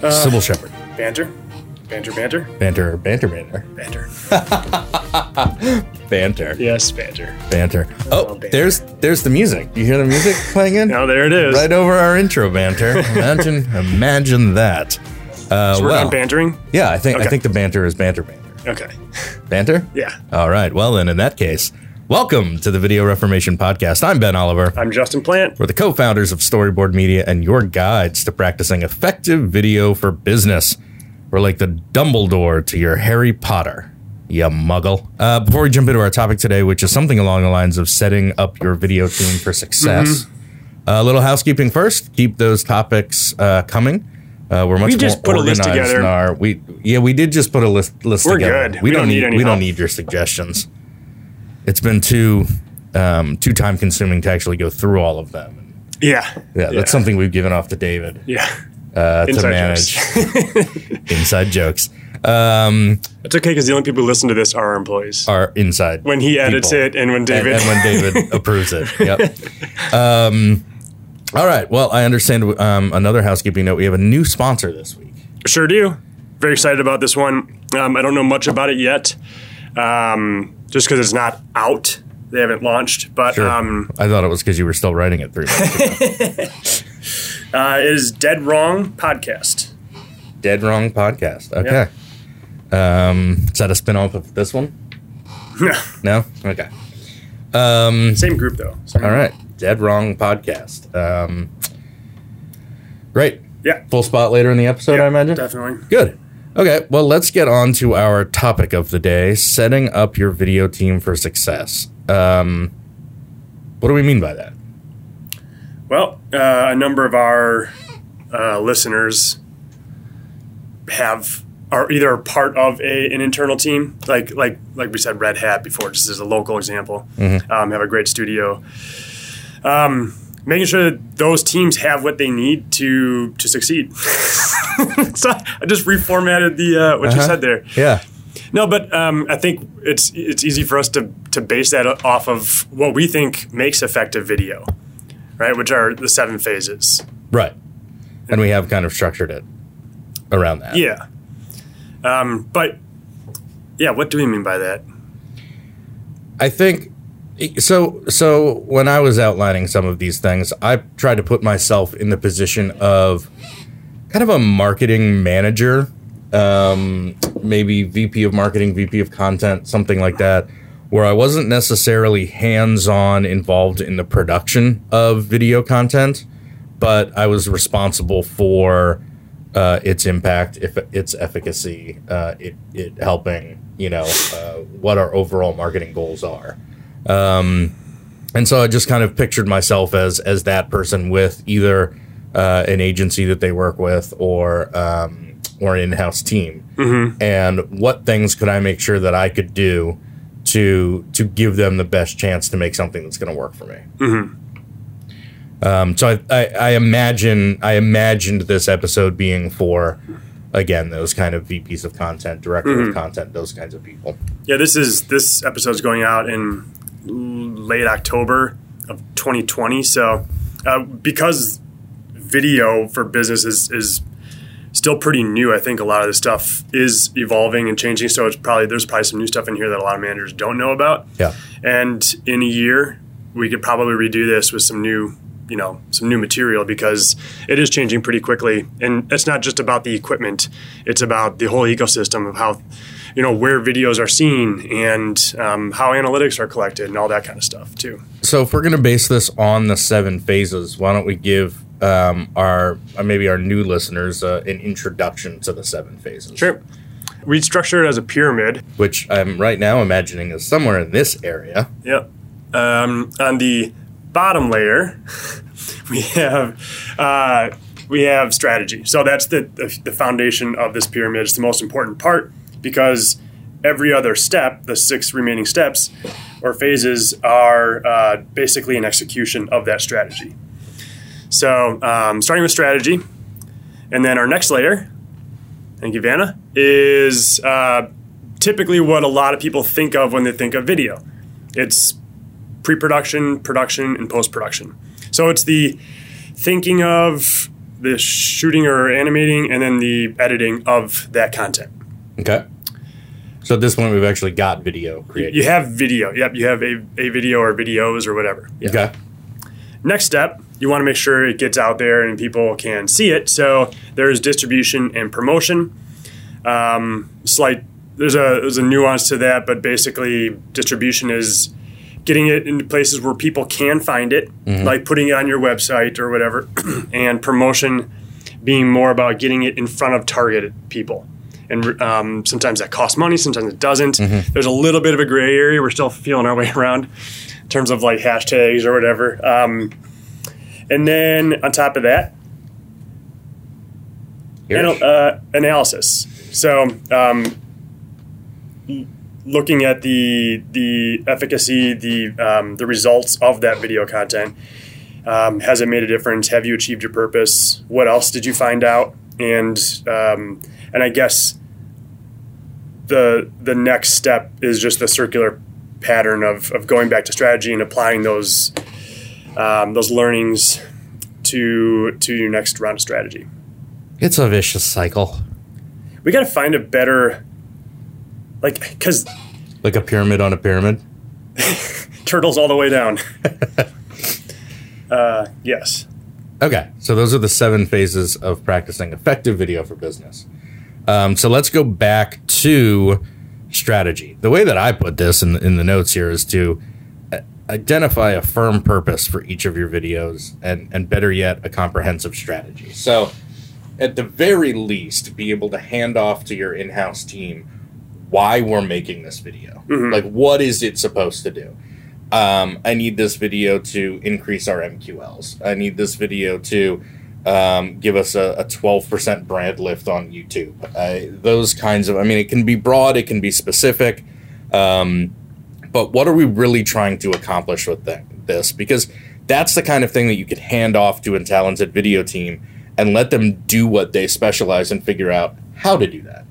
Cybill Shepherd. Banter, banter, banter, Banter, banter, banter, banter. banter, Yes, banter. banter. Oh, banter. there's there's the music. You hear the music playing in? Now there it is. Right over our intro banter. Imagine, imagine that. Uh, So we're well, bantering. yeah, I think I think the banter is banter, banter, Okay. banter. Yeah. All right. Well, then, in that case, welcome to the Video Reformation Podcast. I'm Ben Oliver. I'm Justin Plant. We're the co founders of Storyboard Media and your guides to practicing effective video for business. We're like the Dumbledore to your Harry Potter, you muggle. Uh, before we jump into our topic today, which is something along the lines of setting up your video team for success, Mm-hmm. a little housekeeping first. Keep those topics uh, coming. Uh, we're much We just more put a list together. our we yeah we did just put a list list We're together. good. We, don't, need, any we don't need your suggestions. It's been too um, too time consuming to actually go through all of them. Yeah. Yeah, that's something we've given off to David Yeah. uh, to Inside manage jokes. inside jokes. Um, It's okay because the only people who listen to this are our employees. Are inside when he edits people. it and when and, David. and when David approves it. Yep. Um, all right. Well, I understand. Um, another housekeeping note: we have a new sponsor this week. Sure do. Very excited about this one. Um, I don't know much about it yet, um, just because it's not out. They haven't launched, but um, I thought it was because you were still writing it three months ago. uh, it is Dead Wrong Podcast. Dead Wrong Podcast. Okay. Um, is that a spinoff of this one? No. no? Okay. Same group though. Same All right. Dead Wrong Podcast. Um, great. Yeah. Full spot later in the episode, I imagine. Definitely. Good. Okay, well, let's get on to our topic of the day setting up your video team for success. Um, what do we mean by that? Well, uh, a number of our uh, listeners have are either part of a, an internal team, like like like we said, Red Hat before, just as a local example. Um, have a great studio. Um, making sure that those teams have what they need to to succeed. so I just reformatted the uh, what you Uh-huh. said there. Yeah. No, but um, I think it's it's easy for us to to base that off of what we think makes effective video, right? Which are the seven phases. Right. And we have kind of structured it around that. Yeah. Um, but yeah, what do we mean by that? I think so. So when I was outlining some of these things, I tried to put myself in the position of kind of a marketing manager, um, maybe VP of marketing, VP of content, something like that, where I wasn't necessarily hands on involved in the production of video content, but I was responsible for uh, its impact, if its efficacy, uh, it, it helping, you know, uh, what our overall marketing goals are. Um, and so I just kind of pictured myself as as that person with either uh, an agency that they work with or um, or an in-house team. And what things could I make sure that I could do to to give them the best chance to make something that's going to work for me? Um, so I, I, I imagine I imagined this episode being for again those kind of VPs of content, director of content, those kinds of people. Yeah, this is this episode's going out in late October of 2020. So uh, because video for business is, is still pretty new, I think a lot of this stuff is evolving and changing. So it's probably there's probably some new stuff in here that a lot of managers don't know about. Yeah. And in a year, we could probably redo this with some new, you know, some new material because it is changing pretty quickly. And it's not just about the equipment; it's about the whole ecosystem of how, you know, where videos are seen and um, how analytics are collected and all that kind of stuff too. So if we're going to base this on the seven phases, why don't we give um, our uh, maybe our new listeners uh, an introduction to the seven phases? Sure. We structure it as a pyramid. Which I'm right now imagining is somewhere in this area. Yep. Um, on the bottom layer, we have uh, we have strategy. So that's the, the the foundation of this pyramid. It's the most important part because every other step, the six remaining steps or phases, are uh, basically an execution of that strategy. So um, starting with strategy, and then our next layer. Thank you, Vanna. Is uh, typically what a lot of people think of when they think of video. It's pre production, production, and post production. So it's the thinking of the shooting or animating, and then the editing of that content. Okay. So at this point, we've actually got video created. You have video. Yep, you have a, a video or videos or whatever. Yeah. Okay. Next step, you want to make sure it gets out there and people can see it. So there's distribution and promotion. Um, slight there's a there's a nuance to that, but basically distribution is getting it into places where people can find it, like putting it on your website or whatever, and promotion being more about getting it in front of targeted people. And um, sometimes that costs money, sometimes it doesn't. There's a little bit of a gray area. We're still feeling our way around in terms of like hashtags or whatever. Um, and then on top of that, anal- uh, analysis. So, um, looking at the the efficacy, the um, the results of that video content. Um, has it made a difference? Have you achieved your purpose? What else did you find out? And um, and I guess the the next step is just the circular pattern of, of going back to strategy and applying those um, those learnings to to your next round of strategy. It's a vicious cycle, We got to find a better like because like a pyramid on a pyramid. turtles all the way down. uh, yes. Okay, so those are the seven phases of practicing effective video for business. Um, so let's go back to strategy. The way that I put this in, in the notes here is to uh, identify a firm purpose for each of your videos and, and better yet, a comprehensive strategy. So, at the very least, be able to hand off to your in house team why we're making this video. Like, what is it supposed to do? um, I need this video to increase our MQLs. I need this video to um, give us a, a 12% brand lift on YouTube. Uh, those kinds of, I mean, it can be broad, it can be specific. Um, but what are we really trying to accomplish with that, this? Because that's the kind of thing that you can hand off to a talented video team and let them do what they specialize and figure out how to do that.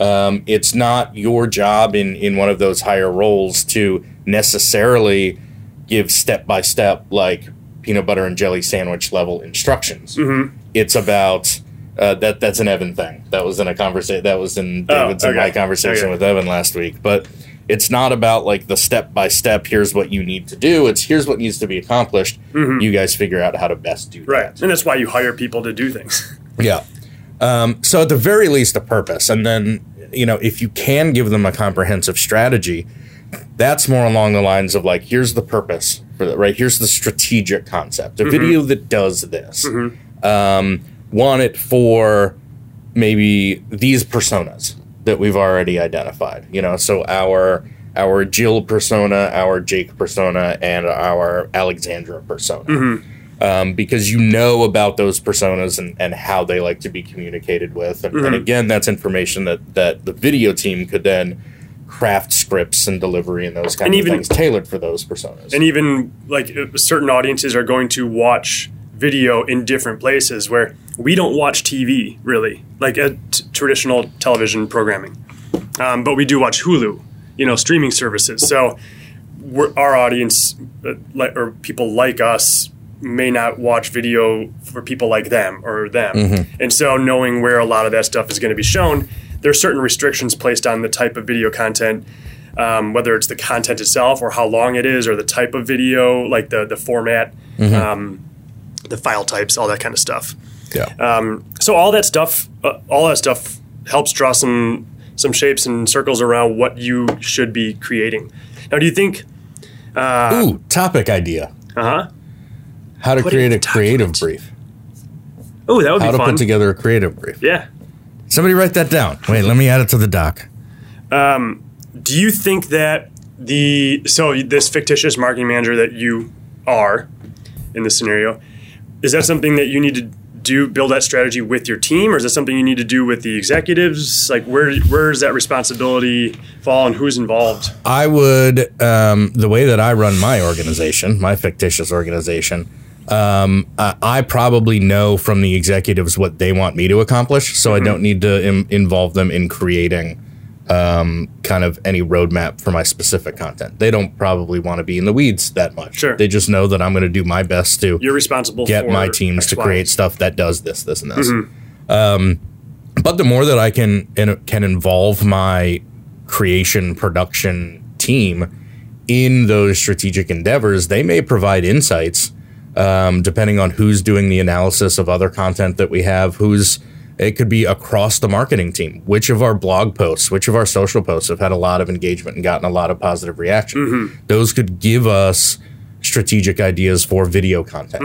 Um, it's not your job in in one of those higher roles to necessarily give step by step like peanut butter and jelly sandwich level instructions. It's about uh, that. That's an Evan thing. That was in a conversation. That was in Oh, David's and my conversation Okay. with Evan last week. But it's not about like the step by step. Here's what you need to do. It's here's what needs to be accomplished. You guys figure out how to best do Mm-hmm. Right. that. And that's why you hire people to do things. Yeah. Um, so at the very least, a purpose, and then you know if you can give them a comprehensive strategy, that's more along the lines of like, here's the purpose for right. Here's the strategic concept. A video that does this. Um, want it for maybe these personas that we've already identified. You know, so our our Jill persona, our Jake persona, and our Alexandra persona um, because you know about those personas and, and how they like to be communicated with. And, and again, that's information that, that the video team could then craft scripts and delivery and those kind And of even- things tailored for those personas. and even like uh, certain audiences are going to watch video in different places where we don't watch TV really, like a t- traditional television programming, um, but we do watch Hulu, you know, streaming services. So we're, our audience, uh, like, or people like us, may not watch video for people like them or them, and so knowing where a lot of that stuff is going to be shown, there's certain restrictions placed on the type of video content um, whether it's the content itself or how long it is or the type of video, like the the format, um, the file types, all that kind of stuff. yeah. Um, so all that stuff, uh, all that stuff helps draw some some shapes and circles around what you should be creating. Now, do you think? Ooh, topic idea. Uh huh. How to create a the creative brief. Oh, that would How be to put together a creative brief. yeah. Somebody write that down. Wait, let me add it to the doc. Do you think that the so this fictitious marketing manager that you are in this scenario is that something that you need to do build that strategy with your team or is that something you need to do with the executives like where where does that responsibility fall and who's involved I would, um, the way that I run my organization, my fictitious organization, um, I, I probably know from the executives what they want me to accomplish, so I don't need to Im- involve them in creating um, kind of any roadmap for my specific content. They don't probably want to be in the weeds that much. Sure. They just know that I'm going to do my best to You're responsible get my teams X, to Y. create stuff that does this, this, and this. Mm-hmm. Um, but the more that I can in, can involve my creation production team in those strategic endeavors, they may provide insights um, depending on who's doing the analysis of other content that we have, who's it could be across the marketing team. Which of our blog posts, which of our social posts have had a lot of engagement and gotten a lot of positive reaction? Those could give us strategic ideas for video content.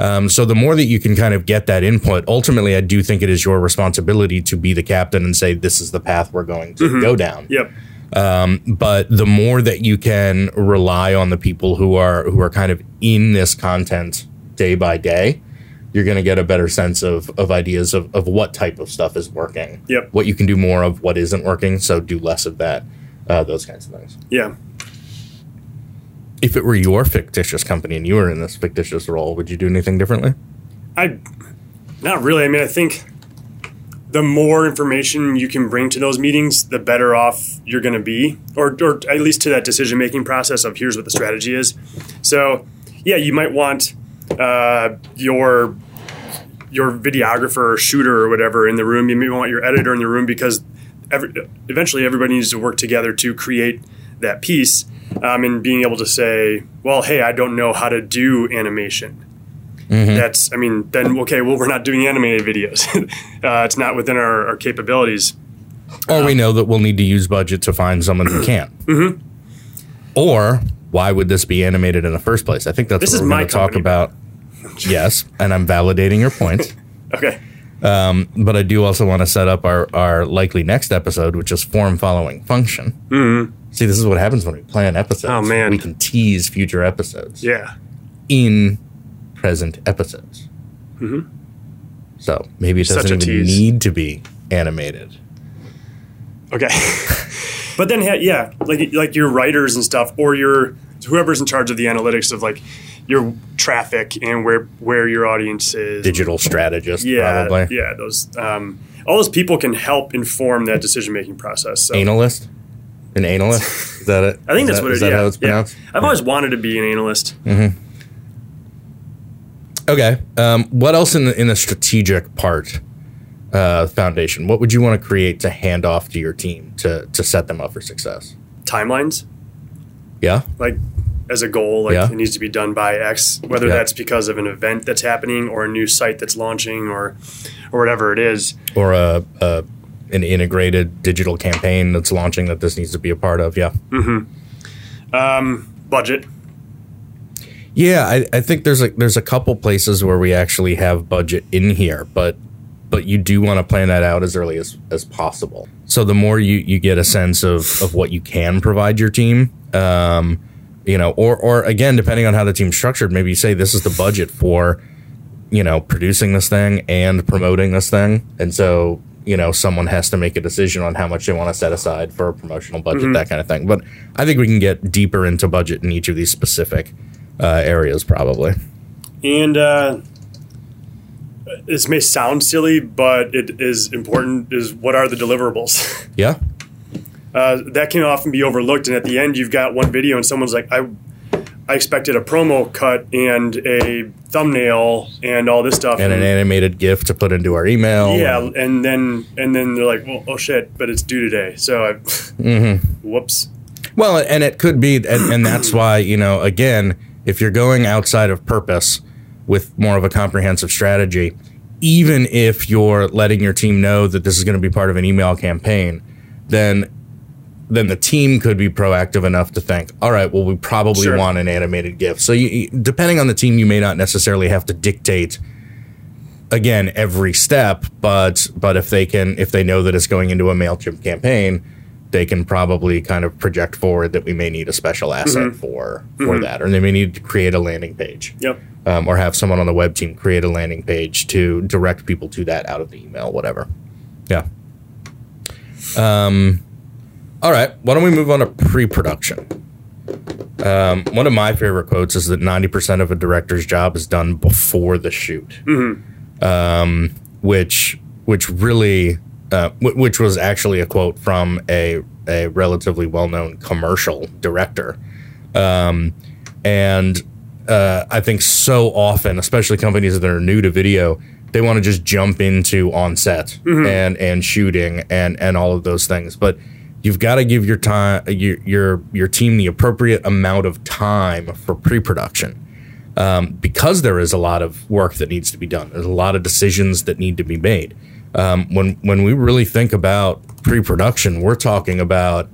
Um, so the more that you can kind of get that input, ultimately, I do think it is your responsibility to be the captain and say, this is the path we're going to go down Yep. But the more that you can rely on the people who are who are kind of in this content day by day you're going to get a better sense of, of ideas of, of what type of stuff is working Yep. what you can do more of what isn't working so do less of that uh, those kinds of things Yeah. if it were your fictitious company and you were in this fictitious role would you do anything differently I not really. I mean, I think the more information you can bring to those meetings, the better off you're going to be, or or at least to that decision making process of here's what the strategy is. So, yeah, you might want uh, your your videographer or shooter or whatever in the room. You may want your editor in the room because every, eventually everybody needs to work together to create that piece. Um, and being able to say, well, hey, I don't know how to do animation that's i mean then okay well we're not doing animated videos. Uh, it's not within our, our capabilities. Or we know that we'll need to use budget to find someone who can. Mm-hmm. or why would this be animated in the first place? I think that's This what is we're my going to talk about. Yes and i'm validating your point. Okay. But I do also want to set up our, our likely next episode, which is form following function. Mm-hmm. See, this is what happens when we plan episodes. Oh, man. we can tease future episodes. Yeah. In present episodes. Mm-hmm. So maybe it doesn't even tease. need to be animated. okay but then yeah like like your writers and stuff or your whoever's in charge of the analytics of like your traffic and where where your audience is Digital strategist, yeah probably. yeah those um, all those people can help inform that decision making process so Analyst, an analyst. Is that it? I think Is that's that- what it is is. that Yeah, how it's yeah. I've always wanted to be an analyst. Okay. Um, what else in the in the strategic part, uh, foundation? What would you want to create to hand off to your team to to set them up for success? Timelines, Yeah. like as a goal, like Yeah. it needs to be done by X, whether Yeah. that's because of an event that's happening or a new site that's launching or or whatever it is. Or a, a an integrated digital campaign that's launching that this needs to be a part of. Yeah. Budget. Yeah, I, I think there's a there's a couple places where we actually have budget in here, but but you do want to plan that out as early as, as possible. So the more you, you get a sense of, of what you can provide your team, um, you know, or or again, depending on how the team's structured, maybe you say this is the budget for, you know, producing this thing and promoting this thing. And so, you know, someone has to make a decision on how much they want to set aside for a promotional budget, that kind of thing. But I think we can get deeper into budget in each of these specific uh, areas, probably. And uh, this may sound silly, but it is important. Is what are the deliverables? Yeah. uh, that can often be overlooked. And at the end, you've got one video, and someone's like, "I, I expected a promo cut and a thumbnail and all this stuff." And an animated GIF to put into our email. yeah, and then and then they're like, "Well, oh shit!" But it's due today, so I, whoops. Well, and it could be, and, and that's why, you know, again, if you're going outside of purpose with more of a comprehensive strategy, even if you're letting your team know that this is going to be part of an email campaign, then then the team could be proactive enough to think, all right, well, we probably Sure. want an animated GIF. So, you, depending on the team, you may not necessarily have to dictate again every step, but but if they can, if they know that it's going into a Mailchimp campaign, they can probably kind of project forward that we may need a special asset for for that, or they may need to create a landing page, Yep. um, or have someone on the web team create a landing page to direct people to that out of the email, whatever. Yeah. Um. All right. Why don't we move on to pre-production? Um, one of my favorite quotes is that ninety percent of a director's job is done before the shoot, Hmm. um, which which really uh, w- which was actually a quote from a a relatively well known commercial director, um, and uh, I think so often, especially companies that are new to video, they want to just jump into on set and and shooting and and all of those things, but you've got to give your time your your your team the appropriate amount of time for pre-production um, because there is a lot of work that needs to be done. There's a lot of decisions that need to be made. Um, when when we really think about pre-production, we're talking about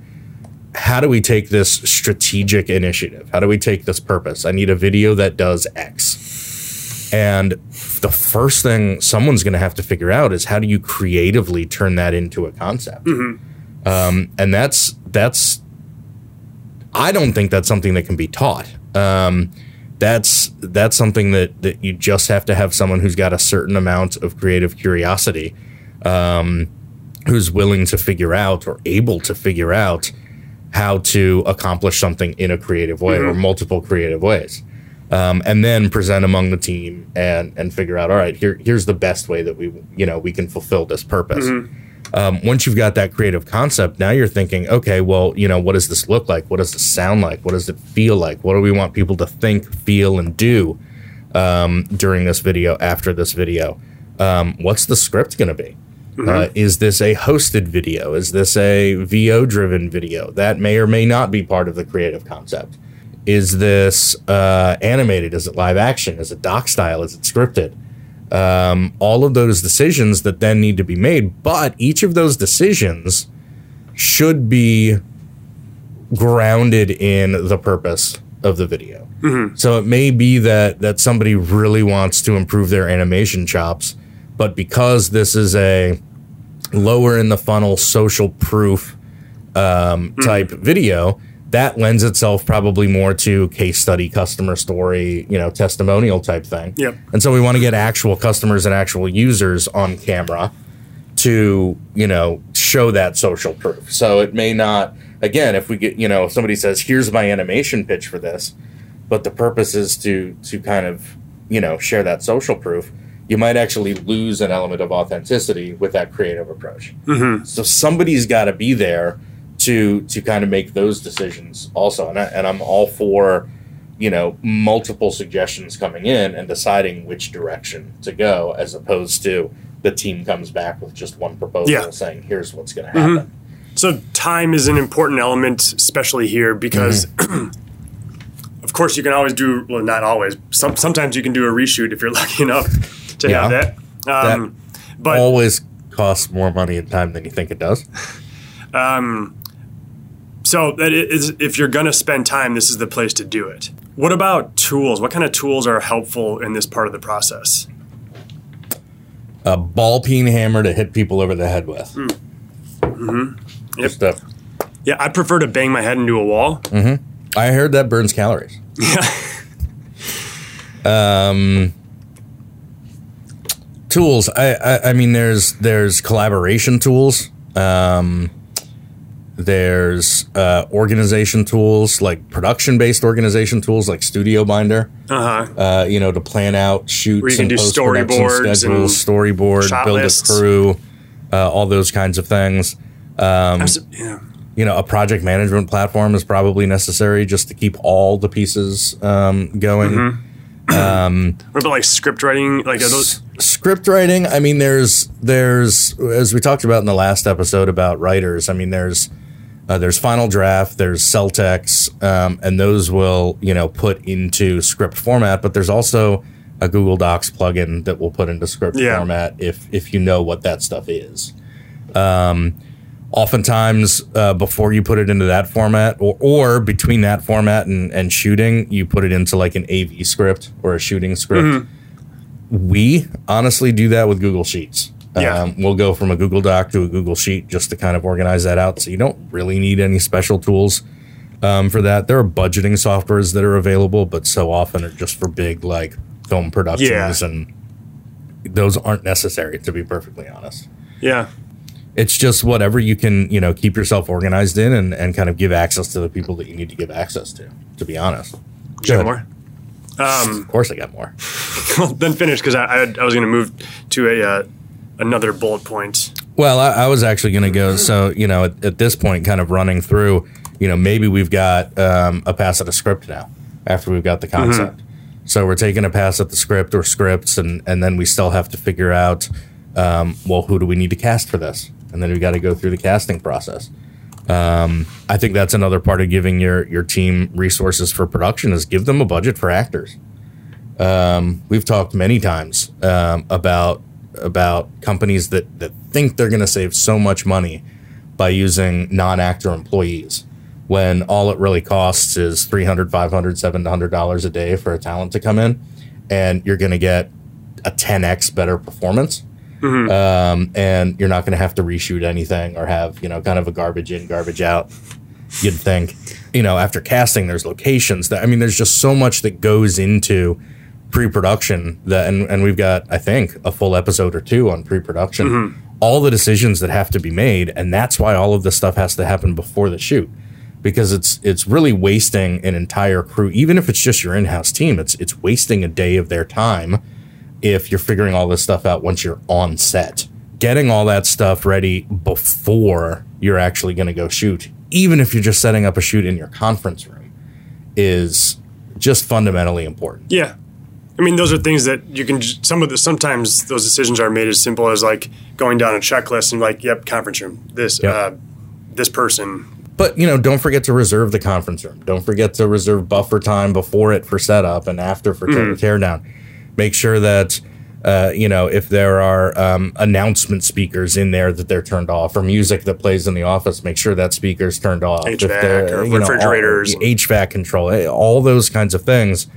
how do we take this strategic initiative? How do we take this purpose? I need a video that does X. And the first thing someone's going to have to figure out is how do you creatively turn that into a concept? Um, and that's that's I don't think that's something that can be taught. Um, that's that's something that that you just have to have someone who's got a certain amount of creative curiosity, um, who's willing to figure out or able to figure out how to accomplish something in a creative way or multiple creative ways. Um, and then present among the team and and figure out all right here here's the best way that we you know we can fulfill this purpose um, once you've got that creative concept, now you're thinking, okay, well, you know, what does this look like? What does this sound like? What does it feel like? What do we want people to think, feel, and do um, during this video, after this video? Um, what's the script going to be? Uh, is this a hosted video? Is this a VO driven video? That may or may not be part of the creative concept. Is this uh, animated? Is it live action? Is it doc style? Is it scripted? um, all of those decisions that then need to be made. But each of those decisions should be grounded in the purpose of the video. So it may be that that somebody really wants to improve their animation chops, but because this is a lower in the funnel social proof um, type video, that lends itself probably more to case study, customer story, you know, testimonial type thing. Yep. And so we want to get actual customers and actual users on camera to, you know, show that social proof. So it may not, again, if we get, you know, if somebody says, here's my animation pitch for this, but the purpose is to, to kind of, you know, share that social proof, you might actually lose an element of authenticity with that creative approach. Mm-hmm. So somebody's got to be there to to kind of make those decisions also, and I, and I'm all for you know multiple suggestions coming in and deciding which direction to go, as opposed to the team comes back with just one proposal Yeah. saying here's what's going to mm-hmm. happen. So time is an important element, especially here, because mm-hmm. of course you can always do well, not always. Some, sometimes you can do a reshoot if you're lucky enough to have that. Um, but Always costs more money and time than you think it does. so that is, if you're going to spend time, this is the place to do it. What about tools? What kind of tools are helpful in this part of the process? A ball peen hammer to hit people over the head with. Yep. Just a, Yeah, I prefer to bang my head into a wall. I heard that burns calories. Yeah. um, tools. I, I I mean, there's there's collaboration tools. Um, there's uh, organization tools like production based organization tools like Studio Binder. Uh huh. Uh, you know, to plan out shoots Where you can and do storyboards schedules, storyboard, build lists. a crew, uh, all those kinds of things. yeah. you know, a project management platform is probably necessary just to keep all the pieces um, going. Mm-hmm. What about like script writing? Like are those? Script writing. I mean, there's there's as we talked about in the last episode about writers. I mean, there's uh, there's Final Draft, there's Celtx, um, and those will you know put into script format. But there's also a Google Docs plugin that will put into script Yeah. format if if you know what that stuff is. Um, oftentimes, uh, before you put it into that format, or or between that format and and shooting, you put it into like an AV script or a shooting script we honestly do that with Google Sheets. Yeah. Um, we'll go from a Google Doc to a Google Sheet just to kind of organize that out. So you don't really need any special tools um, for that. There are budgeting softwares that are available, but so often are just for big like film productions, Yeah. and those aren't necessary. To be perfectly honest, Yeah. it's just whatever you can you know keep yourself organized in and, and kind of give access to the people that you need to give access to. To be honest, have more? Um, Of course, I got more. then finish because I, I, I was going to move to a uh, another bullet point. Well, I, I was actually going to go. So, you know, at, at, this point, kind of running through, you know, maybe we've got um, a pass at a script now after we've got the concept. Mm-hmm. So we're taking a pass at the script or scripts, and, and then we still have to figure out, um, well, who do we need to cast for this? And then we got to go through the casting process. Um, I think that's another part of giving your your team resources for production is give them a budget for actors. Um, we've talked many times um, about about companies that that think they're going to save so much money by using non-actor employees when all it really costs is 300 500 700 dollars a day for a talent to come in and you're going to get a 10x better performance mm-hmm. um, and you're not going to have to reshoot anything or have you know kind of a garbage in garbage out you'd think you know after casting there's locations that i mean there's just so much that goes into pre-production that and, and we've got i think a full episode or two on pre-production mm-hmm. all the decisions that have to be made and that's why all of this stuff has to happen before the shoot because it's it's really wasting an entire crew even if it's just your in-house team it's it's wasting a day of their time if you're figuring all this stuff out once you're on set getting all that stuff ready before you're actually going to go shoot even if you're just setting up a shoot in your conference room is just fundamentally important yeah I mean, those are things that you can. Some of the sometimes those decisions are made as simple as like going down a checklist and like, yep, conference room, this, yep. uh, this person. But you know, don't forget to reserve the conference room. Don't forget to reserve buffer time before it for setup and after for mm. teardown. Make sure that uh, you know if there are um, announcement speakers in there that they're turned off, or music that plays in the office. Make sure that speaker's turned off. HVAC or refrigerators, know, all, HVAC control, eh, all those kinds of things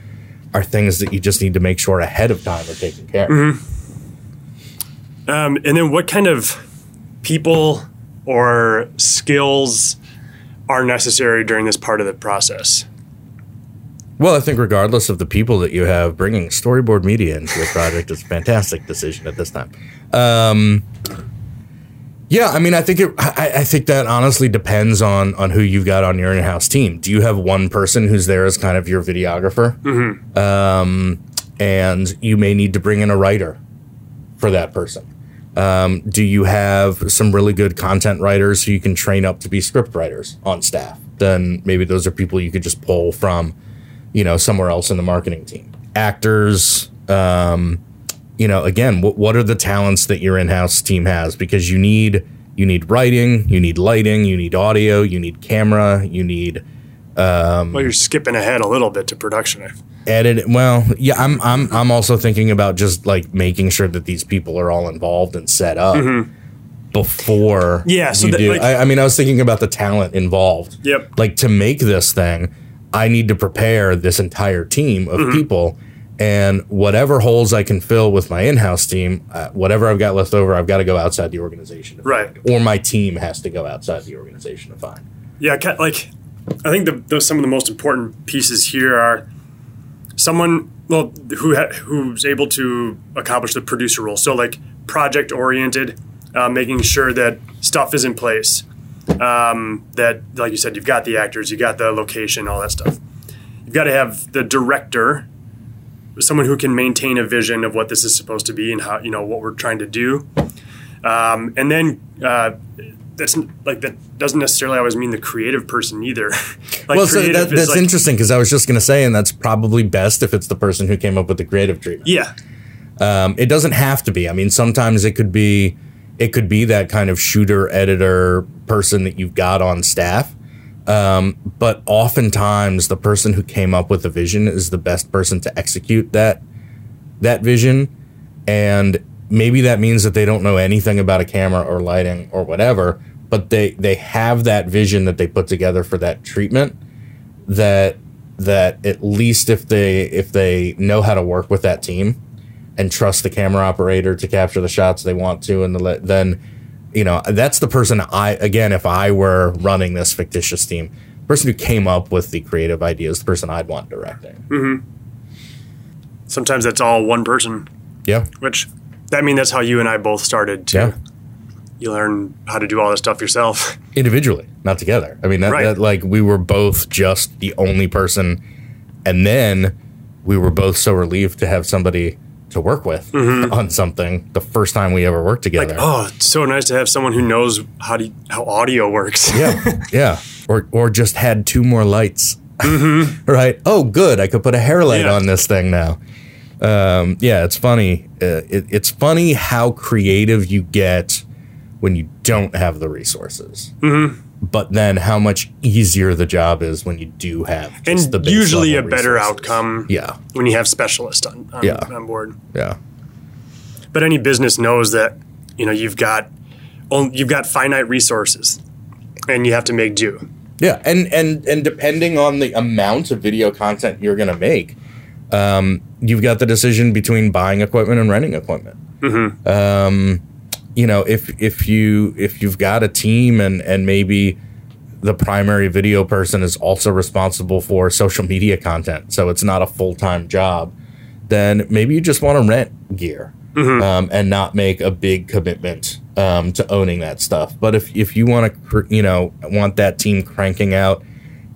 are things that you just need to make sure ahead of time are taken care of. Mm-hmm. Um, and then what kind of people or skills are necessary during this part of the process? Well, I think regardless of the people that you have, bringing storyboard media into your project is a fantastic decision at this time. Um, yeah, I mean, I think it. I, I, think that honestly depends on on who you've got on your in-house team. Do you have one person who's there as kind of your videographer, mm-hmm. um, and you may need to bring in a writer for that person? Um, do you have some really good content writers who you can train up to be script writers on staff? Then maybe those are people you could just pull from, you know, somewhere else in the marketing team. Actors. Um, you know, again, what, what are the talents that your in-house team has? Because you need you need writing, you need lighting, you need audio, you need camera, you need. Um, well, you're skipping ahead a little bit to production. Edit. Well, yeah, I'm I'm I'm also thinking about just like making sure that these people are all involved and set up. Mm-hmm before yeah so that, do. Like, I, I, mean i was thinking about the talent involved yep like to make this thing i need to prepare this entire team of mm-hmm. people and whatever holes I can fill with my in-house team, uh, whatever I've got left over, I've got to go outside the organization, right? Find. Or my team has to go outside the organization to find. Yeah, like I think the, the, some of the most important pieces here are someone well who ha- who's able to accomplish the producer role. So like project oriented, uh, making sure that stuff is in place. Um, that like you said, you've got the actors, you got the location, all that stuff. You've got to have the director someone who can maintain a vision of what this is supposed to be and how you know what we're trying to do. Um, and then uh, that's like that doesn't necessarily always mean the creative person either. like well, so that, that's like, interesting because I was just going to say, and that's probably best if it's the person who came up with the creative treatment. Yeah, um, it doesn't have to be. I mean, sometimes it could be it could be that kind of shooter editor person that you've got on staff um, but oftentimes, the person who came up with the vision is the best person to execute that that vision, and maybe that means that they don't know anything about a camera or lighting or whatever, but they they have that vision that they put together for that treatment. That that at least if they if they know how to work with that team and trust the camera operator to capture the shots they want to, and the, then you know, that's the person I, again, if I were running this fictitious team, the person who came up with the creative ideas, the person I'd want directing. Mm-hmm. Sometimes that's all one person. Yeah. Which, that mean that's how you and I both started to. Yeah. You learn how to do all this stuff yourself. Individually, not together. I mean, that, right. that like we were both just the only person. And then we were both so relieved to have somebody to work with on something the first time we ever worked together. Oh, it's so nice to have someone who knows how to how audio works. yeah, yeah, or or just had two more lights. right? Oh, good. I could put a hair light Yeah. on this thing now. Um, yeah, it's funny. Uh, it, it's funny how creative you get when you don't have the resources. Mm-hmm. But then how much easier the job is when you do have and usually a better resources. outcome Yeah, when you have specialists on, on, Yeah. on board. yeah, But any business knows that you know you've got you've got finite resources, and you have to make do. yeah. And and and depending on the amount of video content you're going to make, um, you've got the decision between buying equipment and renting equipment. Hmm. Um, you know, if if you if you've got a team and and maybe the primary video person is also responsible for social media content, so it's not a full time job, then maybe you just want to rent gear um, and not make a big commitment um, to owning that stuff. But if if you want to, cr- you know, want that team cranking out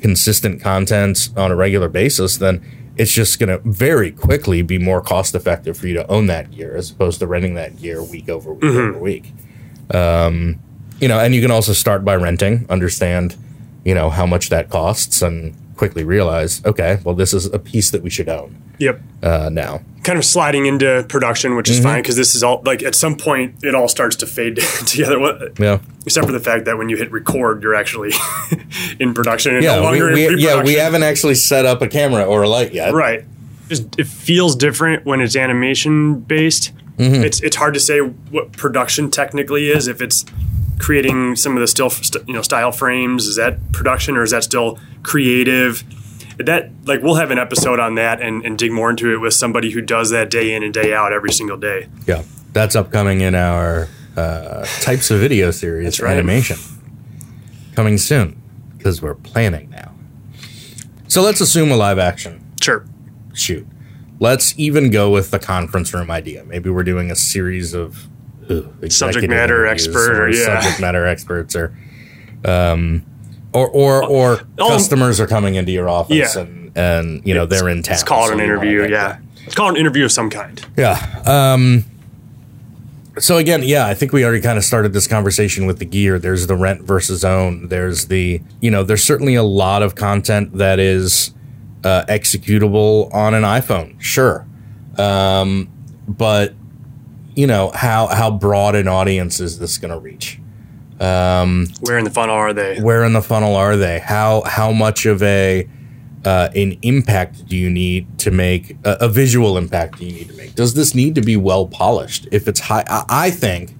consistent content on a regular basis, then it's just going to very quickly be more cost effective for you to own that gear as opposed to renting that gear week over week over week. Um, you know, and you can also start by renting, understand, you know, how much that costs, and quickly realize, okay, well, this is a piece that we should own Yep. uh, now. Kind of sliding into production, which is fine because this is all like at some point it all starts to fade together. What- Yeah. Except for the fact that when you hit record, you're actually in production and Yeah, no we, we, yeah, we haven't actually set up a camera or a light yet. Right. Just, it feels different when it's animation based. Mm-hmm. It's it's hard to say what production technically is. If it's creating some of the still st- you know style frames, is that production or is that still creative? That like we'll have an episode on that and, and dig more into it with somebody who does that day in and day out every single day. Yeah, that's upcoming in our uh, types of video series right. animation. Coming soon because we're planning now. So let's assume a live action Sure. shoot. Let's even go with the conference room idea. Maybe we're doing a series of executive matter expert or- yeah. subject matter experts or um or or or Oh. customers are coming into your office Yeah. and and you know they're in town. It's called so an interview. Yeah. It's called an interview of some kind. yeah. Um, so again, yeah, I think we already kind of started this conversation with the gear. There's the rent versus own. There's the, you know, there's certainly a lot of content that is uh, executable on an iPhone. Sure. Um, but you know, how, how broad an audience is this going to reach? Where in the funnel are they? where in the funnel are they? How how much of a uh, an impact do you need to make a, a visual impact do you need to make? Does this need to be well polished? If it's high, I, I think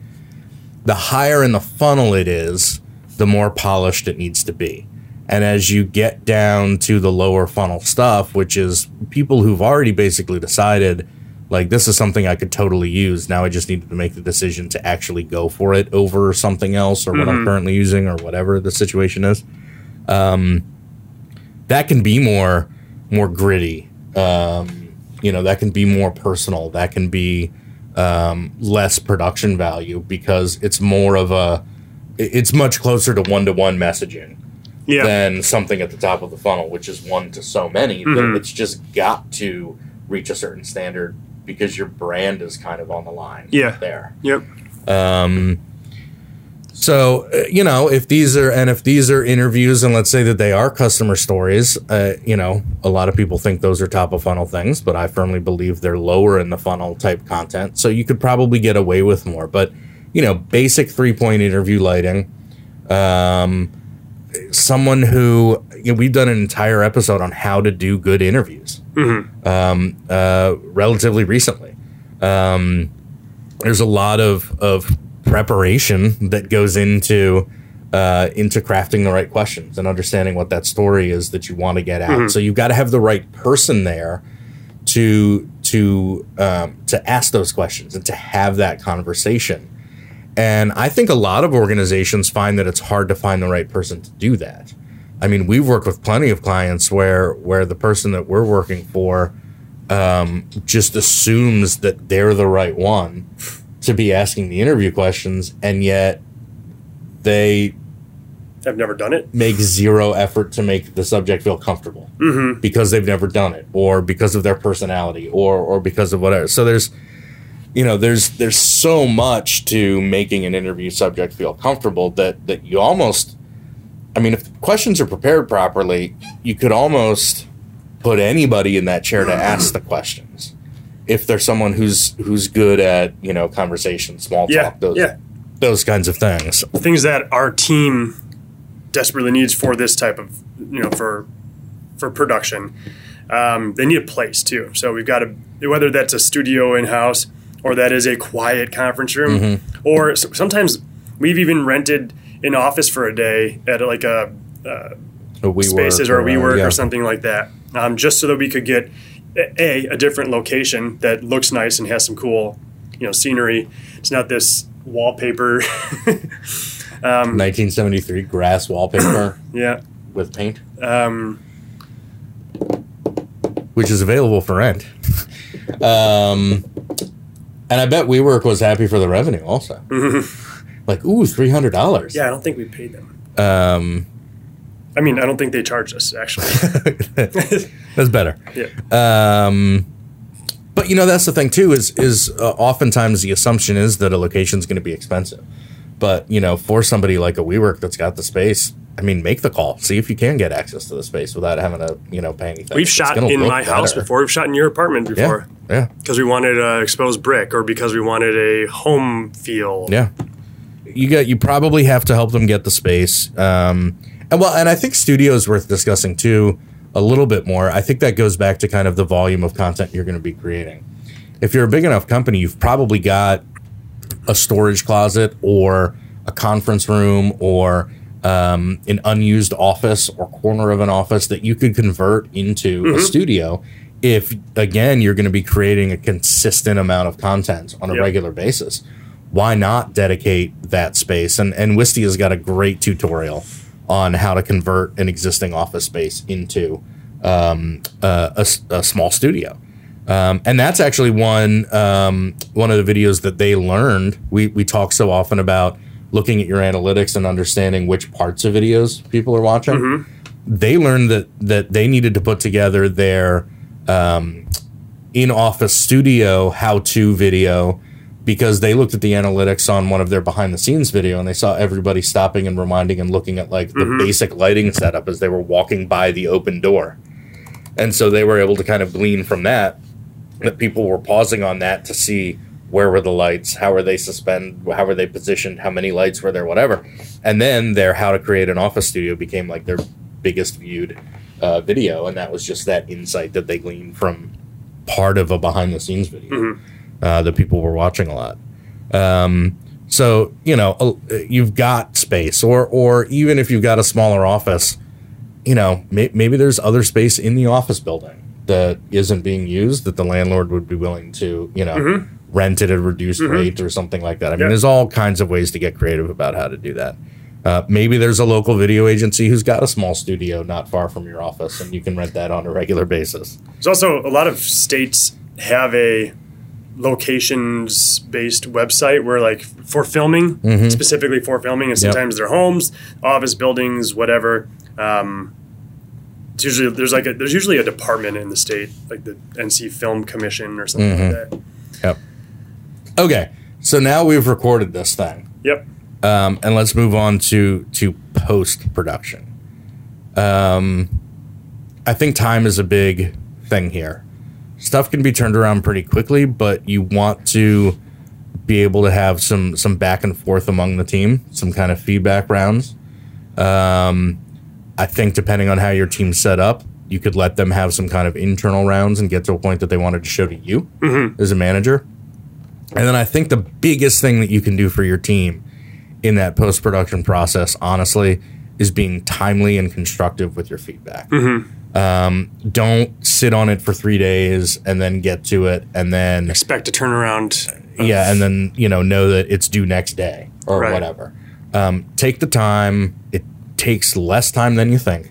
the higher in the funnel it is, the more polished it needs to be. And as you get down to the lower funnel stuff, which is people who've already basically decided, like, this is something I could totally use. Now I just need to make the decision to actually go for it over something else or what I'm currently using or whatever the situation is. Um, that can be more more gritty. Um, you know, that can be more personal. That can be um, less production value because it's more of a it's much closer to one to one messaging Yeah. than something at the top of the funnel, which is one to so many that it's just got to reach a certain standard because your brand is kind of on the line. Yeah. there. Yep. Um, So uh, you know, if these are and if these are interviews, and let's say that they are customer stories, uh, you know, a lot of people think those are top of funnel things, but I firmly believe they're lower in the funnel type content. So you could probably get away with more. But you know, basic three point interview lighting. Um, someone who you know, we've done an entire episode on how to do good interviews. Um, uh, relatively recently Um, there's a lot of of preparation that goes into uh, into crafting the right questions and understanding what that story is that you want to get out. So you've got to have the right person there to to um, to ask those questions and to have that conversation. And I think a lot of organizations find that it's hard to find the right person to do that. I mean, we've worked with plenty of clients where where the person that we're working for um, just assumes that they're the right one to be asking the interview questions, and yet they have never done it. make zero effort to make the subject feel comfortable. Because they've never done it or because of their personality or or because of whatever. So there's you know there's there's so much to making an interview subject feel comfortable that that you almost i mean if questions are prepared properly you could almost put anybody in that chair to ask the questions if there's someone who's who's good at you know conversation small Yeah, talk those yeah. those kinds of things things that our team desperately needs for this type of you know for for production um, they need a place too so we've got a whether that's a studio in house or that is a quiet conference room Mm-hmm. or sometimes we've even rented an office for a day at like a A WeWork spaces or a WeWork yeah. or something like that, um, just so that we could get a a different location that looks nice and has some cool, you know, scenery. It's not this wallpaper. 1973 grass wallpaper yeah, with paint, um, which is available for rent. um, and I bet WeWork was happy for the revenue also. like, ooh, three hundred dollars. yeah. I don't think we paid them. Um, I mean, I don't think they charged us actually. that's better. yeah, Um, but you know, that's the thing too. Is is uh, oftentimes the assumption is that a location is going to be expensive. But you know, for somebody like a WeWork that's got the space, I mean, make the call. See if you can get access to the space without having to, you know, pay anything. we've It's shot in my house before. We've shot in your apartment before yeah, because we wanted uh, exposed brick or because we wanted a home feel. yeah. You got. You probably have to help them get the space. Um, and well, and I think studio is worth discussing too a little bit more. I think that goes back to kind of the volume of content you're going to be creating. If you're a big enough company, you've probably got a storage closet or a conference room or um, an unused office or corner of an office that you could convert into a studio if again you're going to be creating a consistent amount of content on a Yep. regular basis why not dedicate that space and and Wistia's got a great tutorial on how to convert an existing office space into um, uh, a, a small studio um, and that's actually one um, one of the videos that they learned. We we talk so often about looking at your analytics and understanding which parts of videos people are watching. They learned that that they needed to put together their um, in office studio how to video because they looked at the analytics on one of their behind the scenes video and they saw everybody stopping and reminding and looking at like the basic lighting setup as they were walking by the open door. And so they were able to kind of glean from that that people were pausing on that to see where were the lights, how were they suspended, how were they positioned, how many lights were there, whatever. And then their how to create an office studio became like their biggest viewed uh, video, and that was just that insight that they gleaned from part of a behind the scenes video uh, that people were watching a lot. Um, so you know you've got space, or or even if you've got a smaller office, you know may, maybe there's other space in the office building that isn't being used that the landlord would be willing to you know rent at a reduced rate or something like that. I mean, Yeah. there's all kinds of ways to get creative about how to do that. Uh, maybe there's a local video agency who's got a small studio not far from your office, and you can rent that on a regular basis. There's also a lot of states have a locations based website where like for filming specifically for filming and sometimes they're homes office buildings whatever um, it's usually there's like a, there's usually a department in the state like the nc film commission or something like that Yep. Okay, so now we've recorded this thing. yep um, and let's move on to to post production. Um, I think time is a big thing here. Stuff can be turned around pretty quickly, but you want to be able to have some some back and forth among the team, some kind of feedback rounds. Um, I think depending on how your team's set up, you could let them have some kind of internal rounds and get to a point that they wanted to show to you as a manager. And then I think the biggest thing that you can do for your team in that post production process, honestly, is being timely and constructive with your feedback. Um, don't sit on it for three days and then get to it and then expect a turnaround yeah, and then you know know that it's due next day or Right. whatever. Um, take the time. It takes less time than you think.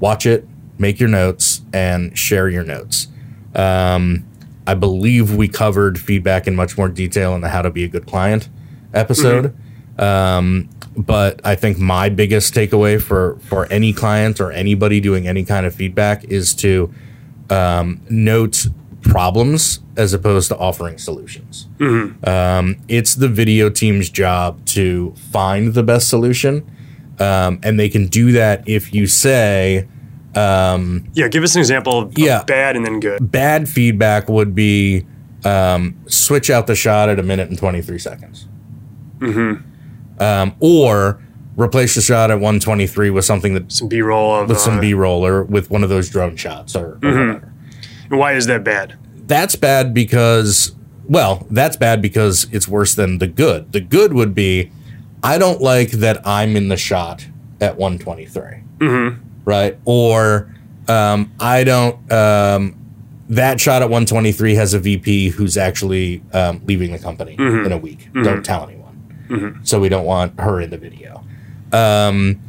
Watch it, make your notes, and share your notes. Um, I believe we covered feedback in much more detail in the How to Be a Good Client episode. Um, but I think my biggest takeaway for for any client or anybody doing any kind of feedback is to um, note problems as opposed to offering solutions. Um, it's the video team's job to find the best solution, um, and they can do that if you say Yeah, give us an example of, of Yeah. bad and then good. bad feedback would be um, switch out the shot at a minute and 23 seconds. Um, or replace the shot at 123 with something that Some B roll of with some uh, B roller with one of those drone shots or, or whatever. and Why is that bad? That's bad because, well, that's bad because it's worse than the good. The good would be, I don't like that I'm in the shot at 123, right? Or um, I don't. Um, that shot at 123 has a VP who's actually um, leaving the company in a week. Don't tell anyone. So we don't want her in the video. Um,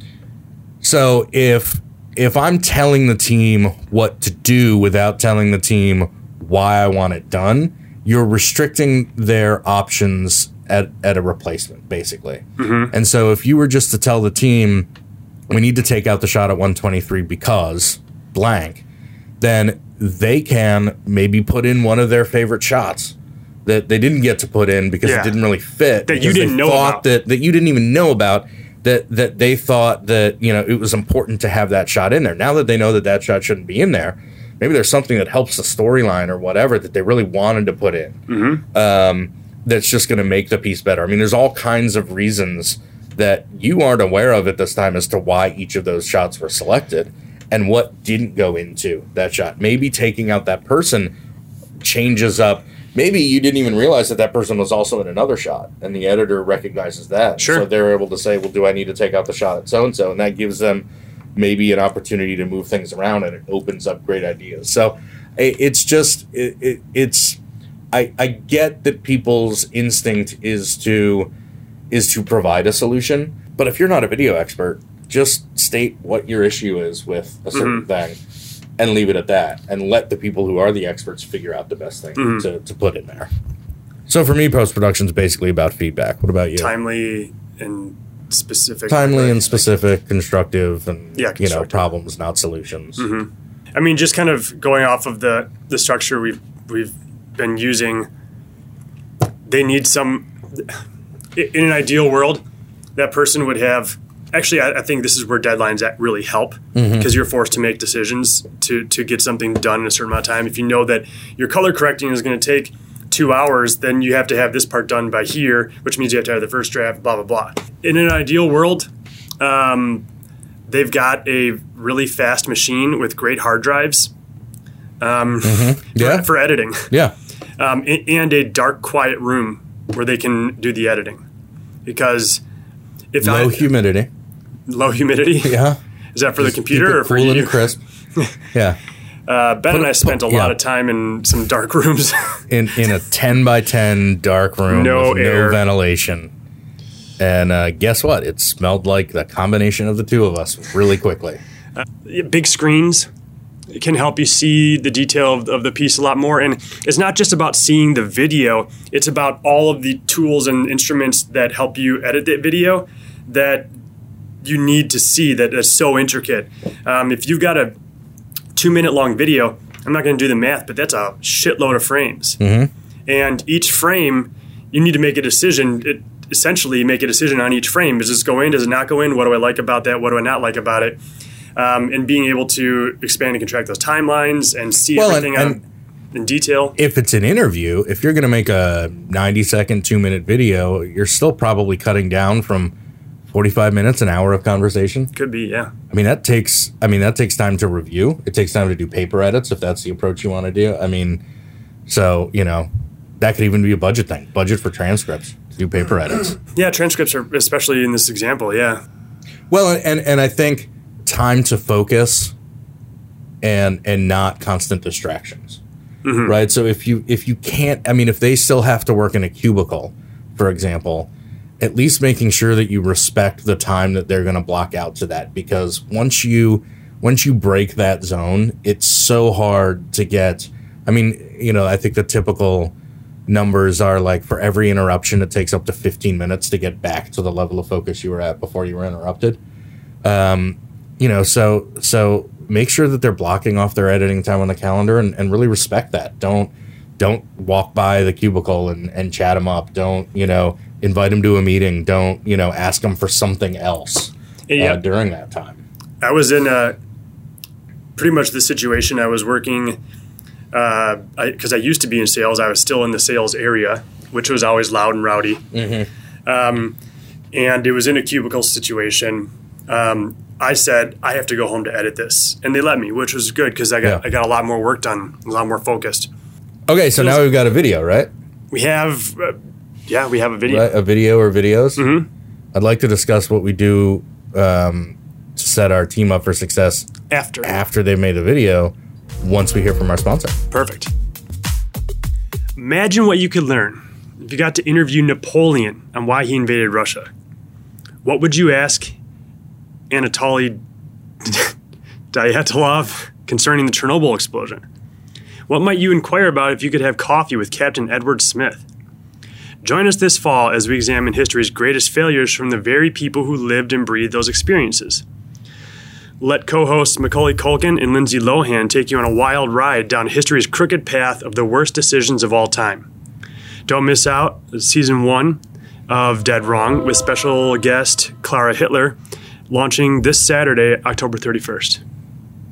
so if if I'm telling the team what to do without telling the team why I want it done, you're restricting their options at, at a replacement, basically. And so if you were just to tell the team, we need to take out the shot at 123 because blank, then they can maybe put in one of their favorite shots that they didn't get to put in because Yeah. it didn't really fit. That you didn't know about. That, that you didn't even know about. That, that they thought that you know it was important to have that shot in there. Now that they know that that shot shouldn't be in there, maybe there's something that helps the storyline or whatever that they really wanted to put in. Mm-hmm. Um, that's just going to make the piece better. I mean, there's all kinds of reasons that you aren't aware of at this time as to why each of those shots were selected and what didn't go into that shot. Maybe taking out that person changes up. Maybe you didn't even realize that that person was also in another shot, and the editor recognizes that. Sure. So they're able to say, "Well, do I need to take out the shot at so and so?" And that gives them maybe an opportunity to move things around, and it opens up great ideas. So it's just it, it, it's I I get that people's instinct is to is to provide a solution, but if you're not a video expert, just state what your issue is with a certain mm-hmm. thing and leave it at that and let the people who are the experts figure out the best thing mm-hmm. to, to put in there. So for me, post production is basically about feedback. What about you? Timely and specific. Timely and specific, constructive, and Yeah, you know problems, not solutions. Mm-hmm. I mean, just kind of going off of the the structure we've we've been using. They need some. In an ideal world, that person would have. Actually, I, I think this is where deadlines at really help because you're forced to make decisions to to get something done in a certain amount of time. If you know that your color correcting is going to take two hours, then you have to have this part done by here, which means you have to have the first draft. Blah blah blah. In an ideal world, um, they've got a really fast machine with great hard drives Yeah, for editing yeah, um, and a dark quiet room where they can do the editing because if low I, humidity. Low humidity Yeah, is that for the Keep computer or for cool you and crisp. yeah, uh, ben and i spent a yeah. lot of time in some dark rooms in in a ten by ten dark room No with air. no ventilation. And uh, guess what? It smelled like the combination of the two of us really quickly. big screens can help you see the detail of, of the piece a lot more and it's not just about seeing the video it's about all of the tools and instruments that help you edit that video that you need to see that is so intricate. Um, if you've got a two minute long video i'm not going to do the math but that's a shitload of frames. And each frame you need to make a decision. It, essentially make a decision on each frame. Does this go in? Does it not go in? What do i like about that? What do i not like about it? Um, and being able to expand and contract those timelines and see Well, everything and- on, in detail. If it's an interview, if you're going to make a 90 second, two minute video, you're still probably cutting down from 45 minutes, an hour of conversation. could be yeah I mean, that takes. I mean, that takes time to review. It takes time to do paper edits if that's the approach you want to do. I mean, so you know, that could even be a budget thing. Budget for transcripts to do paper edits. yeah transcripts are especially in this example yeah Well, and and I think time to focus and and not constant distractions. Mm-hmm. Right? So if you if you can't I mean if they still have to work in a cubicle, for example, at least making sure that you respect the time that they're going to block out to that because once you once you break that zone, it's so hard to get I mean, you know, I think the typical numbers are like for every interruption, it takes up to 15 minutes to get back to the level of focus you were at before you were interrupted. Um, you know, so so make sure that they're blocking off their editing time on the calendar and, and really respect that. Don't don't walk by the cubicle and, and chat them up. Don't you know invite them to a meeting. Don't you know ask them for something else Yeah. uh, during that time. I was in a pretty much the situation. I was working because I, used to be in sales. I was still in the sales area, which was always loud and rowdy. Um, and it was in a cubicle situation. Um, I said I have to go home to edit this, and they let me, which was good because I got Yeah. I got a lot more work done, a lot more focused. Okay, so now we've got a video, right? We have, uh, yeah, we have a video. Right, a video or videos. Mhm. I'd like to discuss what we do um, to set our team up for success After, after they made the video. Once we hear from our sponsor. perfect. Imagine what you could learn if you got to interview Napoleon on why he invaded Russia. What would you ask Anatoly Dyatlov concerning the Chernobyl explosion? What might you inquire about if you could have coffee with Captain Edward Smith? Join us this fall as we examine history's greatest failures from the very people who lived and breathed those experiences. Let co hosts Macaulay Culkin and Lindsay Lohan take you on a wild ride down history's crooked path of the worst decisions of all time. Don't miss out season one of Dead Wrong with special guest Clara Hitler launching this Saturday, October 31st.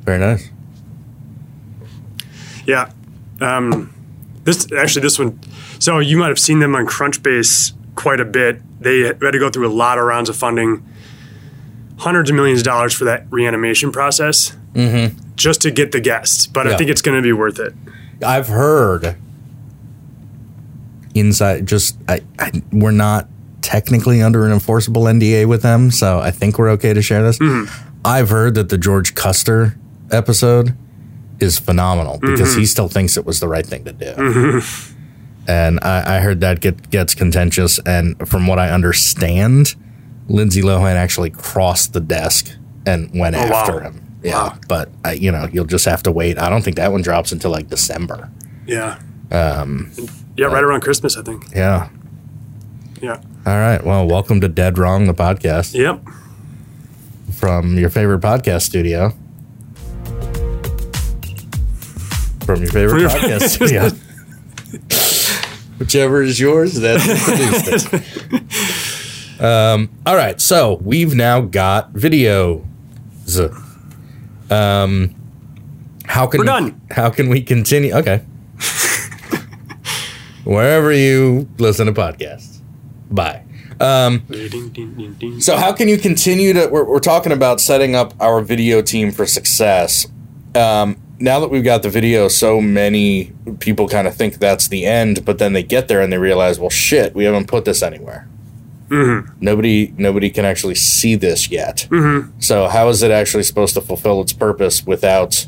Very nice. Yeah. Um, this actually this one. So you might have seen them on Crunchbase quite a bit. They had to go through a lot of rounds of funding, hundreds of millions of dollars for that reanimation process, mm-hmm. just to get the guests. But I think it's going to be worth it. I've heard inside. Just I, I, we're not technically under an enforceable NDA with them, so I think we're okay to share this. Mm-hmm. I've heard that the George Custer episode is phenomenal because mm-hmm. he still thinks it was the right thing to do. And I, I heard that get, gets contentious. And from what I understand, Lindsay Lohan actually crossed the desk and went Oh, wow. after him. Yeah, Wow. but uh, you know, you'll just have to wait. I don't think that one drops until like December. Yeah. Um, yeah, right around Christmas, I think. Yeah. Yeah. All right. Well, welcome to Dead Wrong, the podcast Yep. from your favorite podcast studio. From your favorite podcast studio. Whichever is yours, that's produced it. Um, all right. So we've now got videos. Um, how can We're done. How can we continue? Okay. Wherever you listen to podcasts. Bye. Um, so how can you continue to? We're, we're talking about setting up our video team for success. Um, now that we've got the video, so many people kind of think that's the end, but then they get there and they realize, well, shit, we haven't put this anywhere. Mm-hmm. Nobody, nobody can actually see this yet. Mm-hmm. So how is it actually supposed to fulfill its purpose without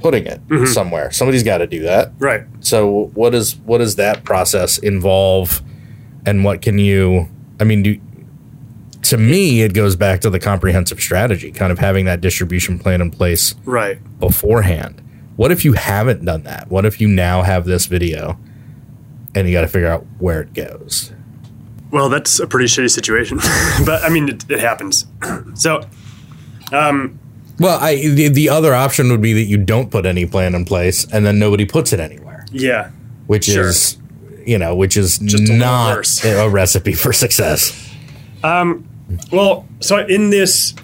putting it mm-hmm. somewhere? Somebody's got to do that. Right. So what is what does that process involve, and what can you? I mean, do, to me, it goes back to the comprehensive strategy, kind of having that distribution plan in place Right. beforehand. What if you haven't done that? What if you now have this video, and you got to figure out where it goes? Well, that's a pretty shitty situation, but I mean, it, it happens. so, um, Well, I the, the other option would be that you don't put any plan in place, and then nobody puts it anywhere, yeah, which Sure. is you know, which is a little not worse. a recipe for success. Well, so in this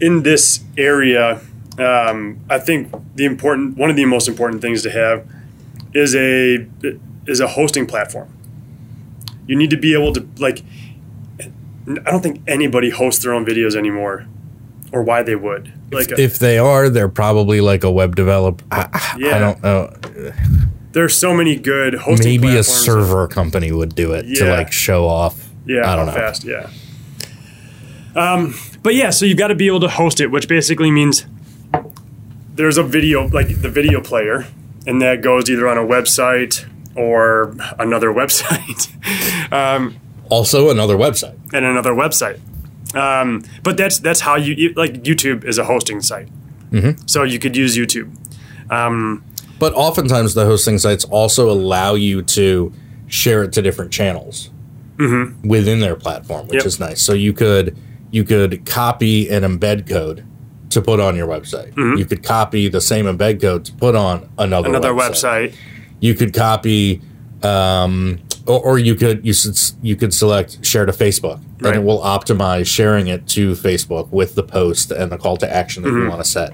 in this area, um, I think the important one of the most important things to have is a is a hosting platform. You need to be able to like. I don't think anybody hosts their own videos anymore, or why they would. Like, if they are, they're probably like a web developer. I, I don't know. there's so many good hosting. Maybe a server company would do it to like show off. Yeah, I don't know. Fast, yeah. Um, but yeah, so you've got to be able to host it, which basically means there's a video, like the video player, and that goes either on a website or another website, um, Also, another website. and another website. Um, but that's that's how you like YouTube is a hosting site, so you could use YouTube. Um, But oftentimes, the hosting sites also allow you to share it to different channels within their platform, which Yep. is nice. So you could you could copy an embed code to put on your website. You could copy the same embed code to put on another Another website. website. You could copy, um, or, or you could you should you could select share to Facebook, Right. and it will optimize sharing it to Facebook with the post and the call to action that Mm-hmm. you want to set.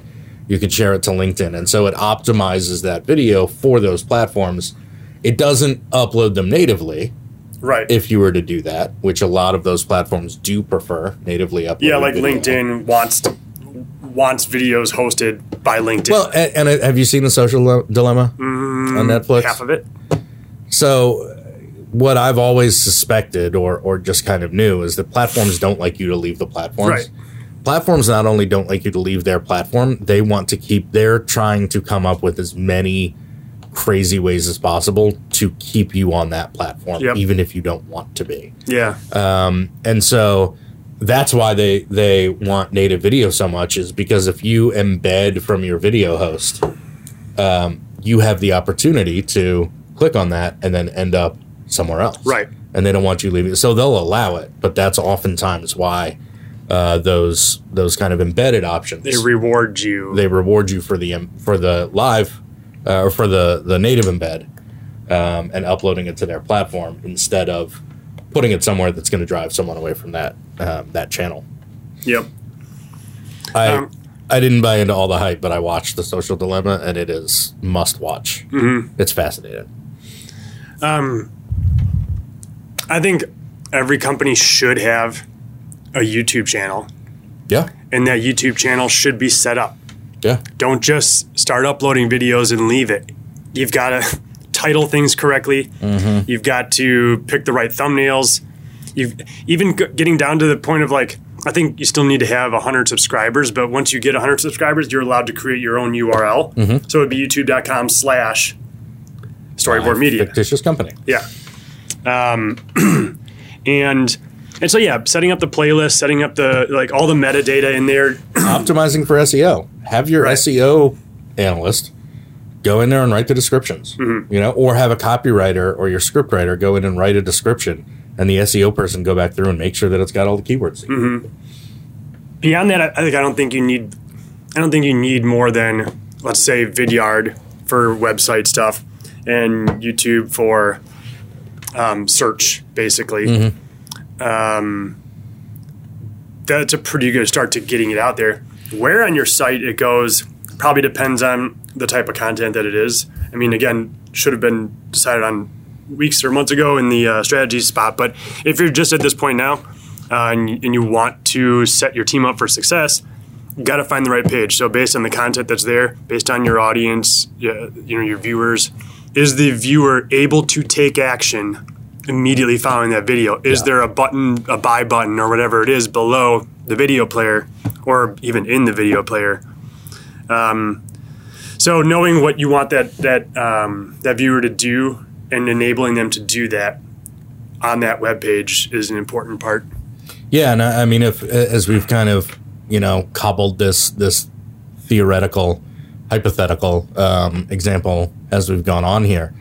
You could share it to LinkedIn, and so it optimizes that video for those platforms. It doesn't upload them natively Right. if you were to do that, which a lot of those platforms do prefer natively uploaded. yeah, like video. LinkedIn wants to, wants videos hosted by LinkedIn. Well, and, and uh, have you seen the Social Dilemma on Netflix? Mm, half of it. So, uh, what I've always suspected, or or just kind of knew, is that platforms don't like you to leave the platforms. Right. Platforms not only don't like you to leave their platform, they want to keep. They're trying to come up with as many crazy ways as possible to keep you on that platform, Yep. even if you don't want to be. Yeah. Um, And so that's why they they want native video so much is because if you embed from your video host, um, you have the opportunity to click on that and then end up somewhere else. Right. And they don't want you leaving. So they'll allow it, but that's oftentimes why uh, those those kind of embedded options They reward you. they reward you for the for the live uh, or for the the native embed um, and uploading it to their platform instead of putting it somewhere that's going to drive someone away from that um, that channel. yep. I Um, I didn't buy into all the hype, but I watched the Social Dilemma and it is must watch. Mm-hmm. It's fascinating. Um, I think every company should have a YouTube channel, Yeah, and that YouTube channel should be set up. Yeah, Don't just start uploading videos and leave it. You've got to title things correctly. You've got to pick the right thumbnails. You've even g- getting down to the point of like, I think you still need to have 100 subscribers, but once you get 100 subscribers, you're allowed to create your own URL. So it'd be youtube.com slash storyboard media. fictitious company. Yeah. Um, and and so yeah, setting up the playlist, setting up the like all the metadata in there. Optimizing for SEO. Have your Right. SEO analyst go in there and write the descriptions. Mm-hmm. You know, or have a copywriter or your script writer go in and write a description, and the SEO person go back through and make sure that it's got all the keywords. Mm-hmm. Beyond that, I, I think I don't think you need I don't think you need more than let's say Vidyard for website stuff and YouTube for um, search, basically. Um, that's a pretty good start to getting it out there. Where on your site it goes probably depends on the type of content that it is. I mean, again, should have been decided on weeks or months ago in the uh, strategy spot. But if you're just at this point now uh, and, and you want to set your team up for success, you got to find the right page. So based on the content that's there, based on your audience, you know, your viewers, is the viewer able to take action immediately following that video? Is Yeah. there a button, a buy button, or whatever it is below the video player, or even in the video player? Um, so knowing what you want that that um, that viewer to do and enabling them to do that on that web page is an important part. Yeah, and I I mean, if as we've kind of you know cobbled this this theoretical, hypothetical um, example as we've gone on here,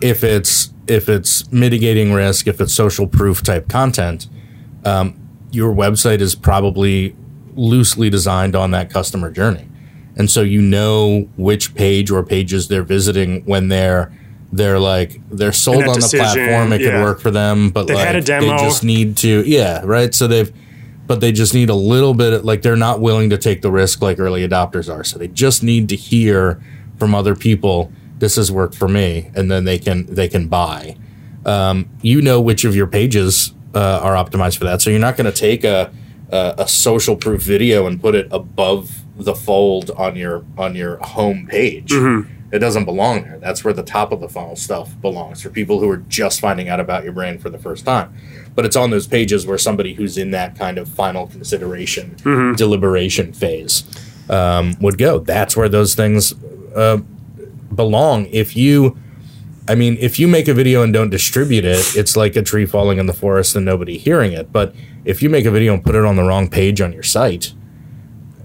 if it's if it's mitigating risk, if it's social proof type content, um, your website is probably loosely designed on that customer journey, and so you know which page or pages they're visiting when they're they're like they're sold on the decision, platform. It could work for them, but They've like had a demo. they just need to yeah right so they've but they just need a little bit like they're not willing to take the risk like early adopters are so they just need to hear from other people this has worked for me and then they can they can buy um, you know which of your pages uh, are optimized for that so you're not going to take a, a a social proof video and put it above the fold on your on your home page it doesn't belong there. That's where the top of the funnel stuff belongs for people who are just finding out about your brand for the first time. But it's on those pages where somebody who's in that kind of final consideration, deliberation phase um, would go. That's where those things uh, belong. If you, I mean, if you make a video and don't distribute it, it's like a tree falling in the forest and nobody hearing it. But if you make a video and put it on the wrong page on your site,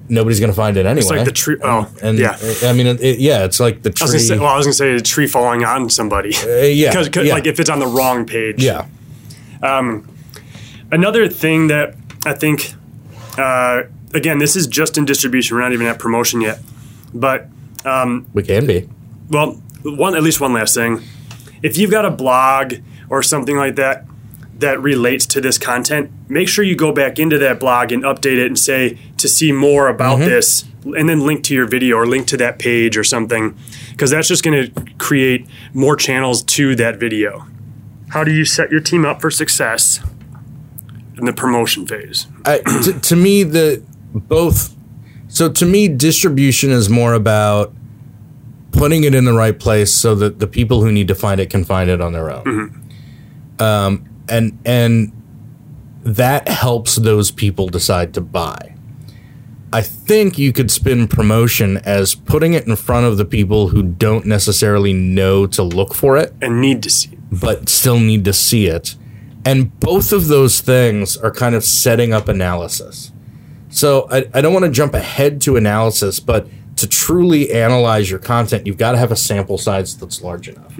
nobody's going to find it anyway. It's like the tree. Oh, and yeah. I mean, it, it- yeah, it's like the I was gonna tree. say, well, I was gonna say a tree falling on somebody. Uh, yeah, because yeah. like if it's on the wrong page. yeah, Um, Another thing that I think, uh, again, this is just in distribution. We're not even at promotion yet, but um, we can be. Well, one at least one last thing. If you've got a blog or something like that that relates to this content, make sure you go back into that blog and update it and say to see more about mm-hmm. this, and then link to your video or link to that page or something, because that's just going to create more channels to that video. How do you set your team up for success in the promotion phase? I, to, to me, the both. So to me, distribution is more about putting it in the right place so that the people who need to find it can find it on their own. Um, and and that helps those people decide to buy. I think you could spin promotion as putting it in front of the people who don't necessarily know to look for it And need to see. it, but still need to see it. And both of those things are kind of setting up analysis. So I, I don't want to jump ahead to analysis, but to truly analyze your content, you've got to have a sample size that's large enough.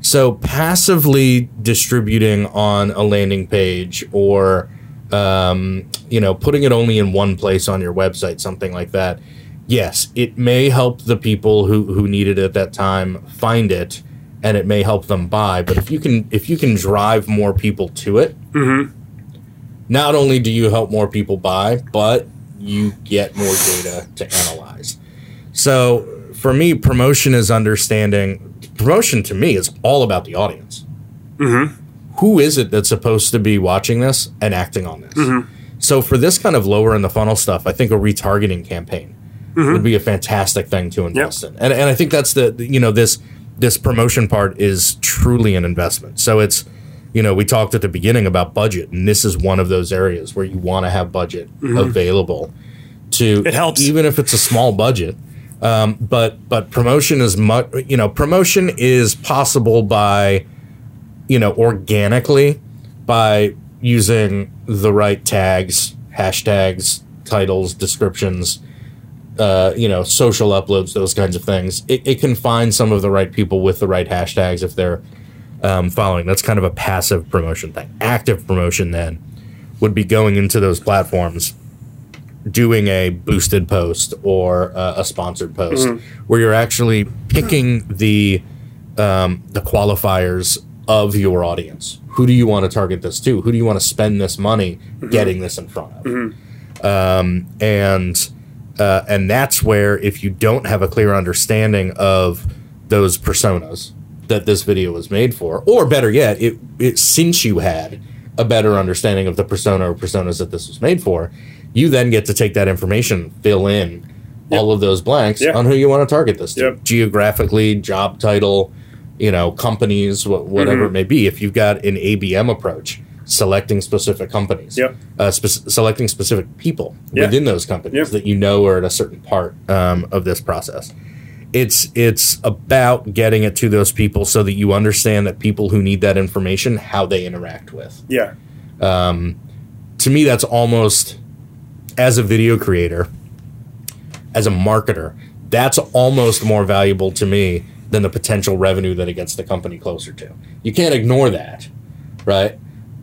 So passively distributing on a landing page or um, you know putting it only in one place on your website, something like that. Yes, it may help the people who who need it at that time find it, and it may help them buy. But if you can if you can drive more people to it, not only do you help more people buy, but you get more data to analyze. So for me, promotion is understanding. Promotion to me is all about the audience. Mm-hmm. Who is it that's supposed to be watching this and acting on this? Mm-hmm. So for this kind of lower in the funnel stuff, I think a retargeting campaign mm-hmm. would be a fantastic thing to invest in. And, and I think that's the you know this this promotion part is truly an investment. So it's you know we talked at the beginning about budget, and this is one of those areas where you want to have budget available to It helps. even if it's a small budget. Um, but but promotion is much you know promotion is possible by you know organically by using the right tags, hashtags, titles, descriptions, uh, you know, social uploads, those kinds of things. It, it can find some of the right people with the right hashtags if they're um, following. That's kind of a passive promotion thing. Active promotion then would be going into those platforms, doing a boosted post or uh, a sponsored post, where you're actually picking the um, the qualifiers of your audience. Who do you want to target this to? Who do you want to spend this money getting this in front of? Um, and uh, and that's where if you don't have a clear understanding of those personas that this video was made for, or better yet, it, it since you had a better understanding of the persona or personas that this was made for, you then get to take that information, fill in all of those blanks Yeah. on who you want to target this to Yep. geographically, job title, you know, companies, wh- whatever Mm-hmm. it may be. If you've got an ABM approach, selecting specific companies, Yep. uh, spec- selecting specific people Yeah. within those companies Yep. that you know are at a certain part um, of this process. It's it's about getting it to those people so that you understand that people who need that information how they interact with. Yeah. To me, that's almost as a video creator, as a marketer, that's almost more valuable to me than the potential revenue that it gets the company closer to. You can't ignore that, right?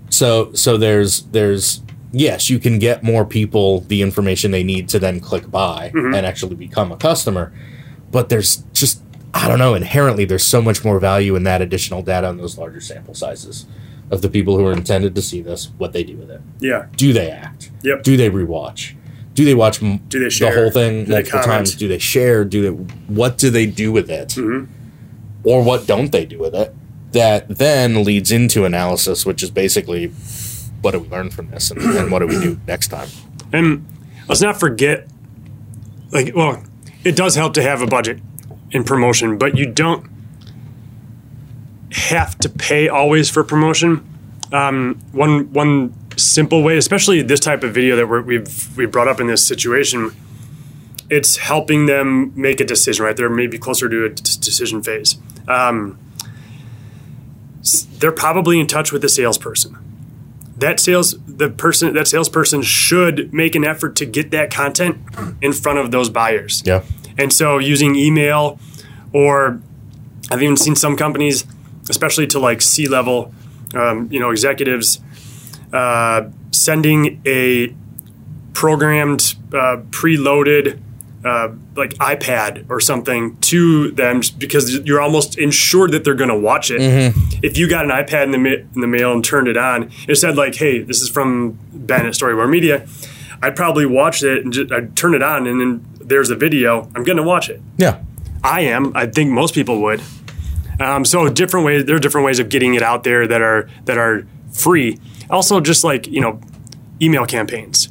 So so there's there's yes, you can get more people the information they need to then click buy mm-hmm. and actually become a customer, but there's just I don't know, inherently there's so much more value in that additional data and those larger sample sizes of the people who are intended to see this, what they do with it. Yeah. Do they act? Yep. Do they rewatch? Do they watch m- Do they the whole thing Do multiple times? Do they share? Do they? What do they do with it? Mm-hmm. Or what don't they do with it? That then leads into analysis, which is basically what do we learn from this, and, and what do we do next time? And let's not forget, like, well, it does help to have a budget in promotion, but you don't have to pay always for promotion. Um, one one simple way, especially this type of video that we're, we've we brought up in this situation, it's helping them make a decision. Right, they're maybe closer to a d- decision phase. Um, they're probably in touch with the salesperson that sales the person that salesperson should make an effort to get that content in front of those buyers. Yeah. And so using email or I've even seen some companies, especially to like C level, um, you know, executives, uh, sending a programmed, uh, preloaded, uh, like iPad or something to them because you're almost ensured that they're going to watch it. If you got an iPad in the, ma- in the mail and turned it on, it said like, "Hey, this is from Ben at Storyware Media." I'd probably watch it and just, I'd turn it on, and then there's a video. I'm going to watch it. Yeah. I am. I think most people would. Um, so different ways. There are different ways of getting it out there that are that are free. Also, just like you know, email campaigns,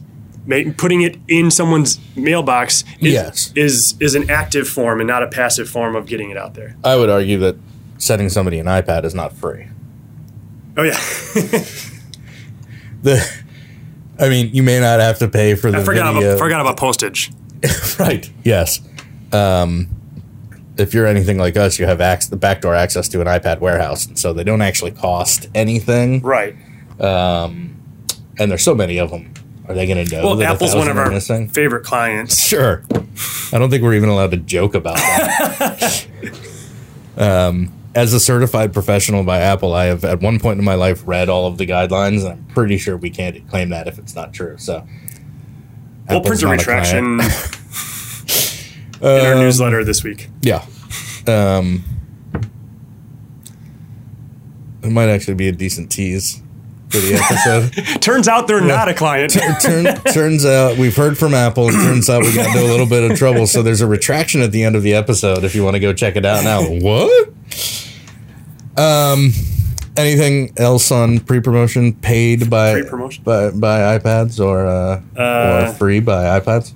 putting it in someone's mailbox is, Yes. is is an active form and not a passive form of getting it out there. I would argue that sending somebody an iPad is not free. Oh yeah, The, I mean, you may not have to pay for the I forgot video. about forgot about postage. right. Yes. Um, if you're anything like us, you have ac- the backdoor access to an iPad warehouse, and so they don't actually cost anything. Right. And there's so many of them. Are they going to know Well, that Apple's one of our missing? favorite clients. Sure. I don't think we're even allowed to joke about that. um, as a certified professional by Apple, I have at one point in my life read all of the guidelines, and I'm pretty sure we can't claim that if it's not true. So, We'll Apple's print a retraction. in our Um, newsletter this week. Yeah. Um, it might actually be a decent tease for the episode. Turns out they're not a client. Turn, turns out we've heard from Apple. and turns out we got into a little bit of trouble. So there's a retraction at the end of the episode if you want to go check it out now. What? Um, anything else on pre-promotion paid by Pre-promotion? by by iPads or uh, Uh, or free by iPads?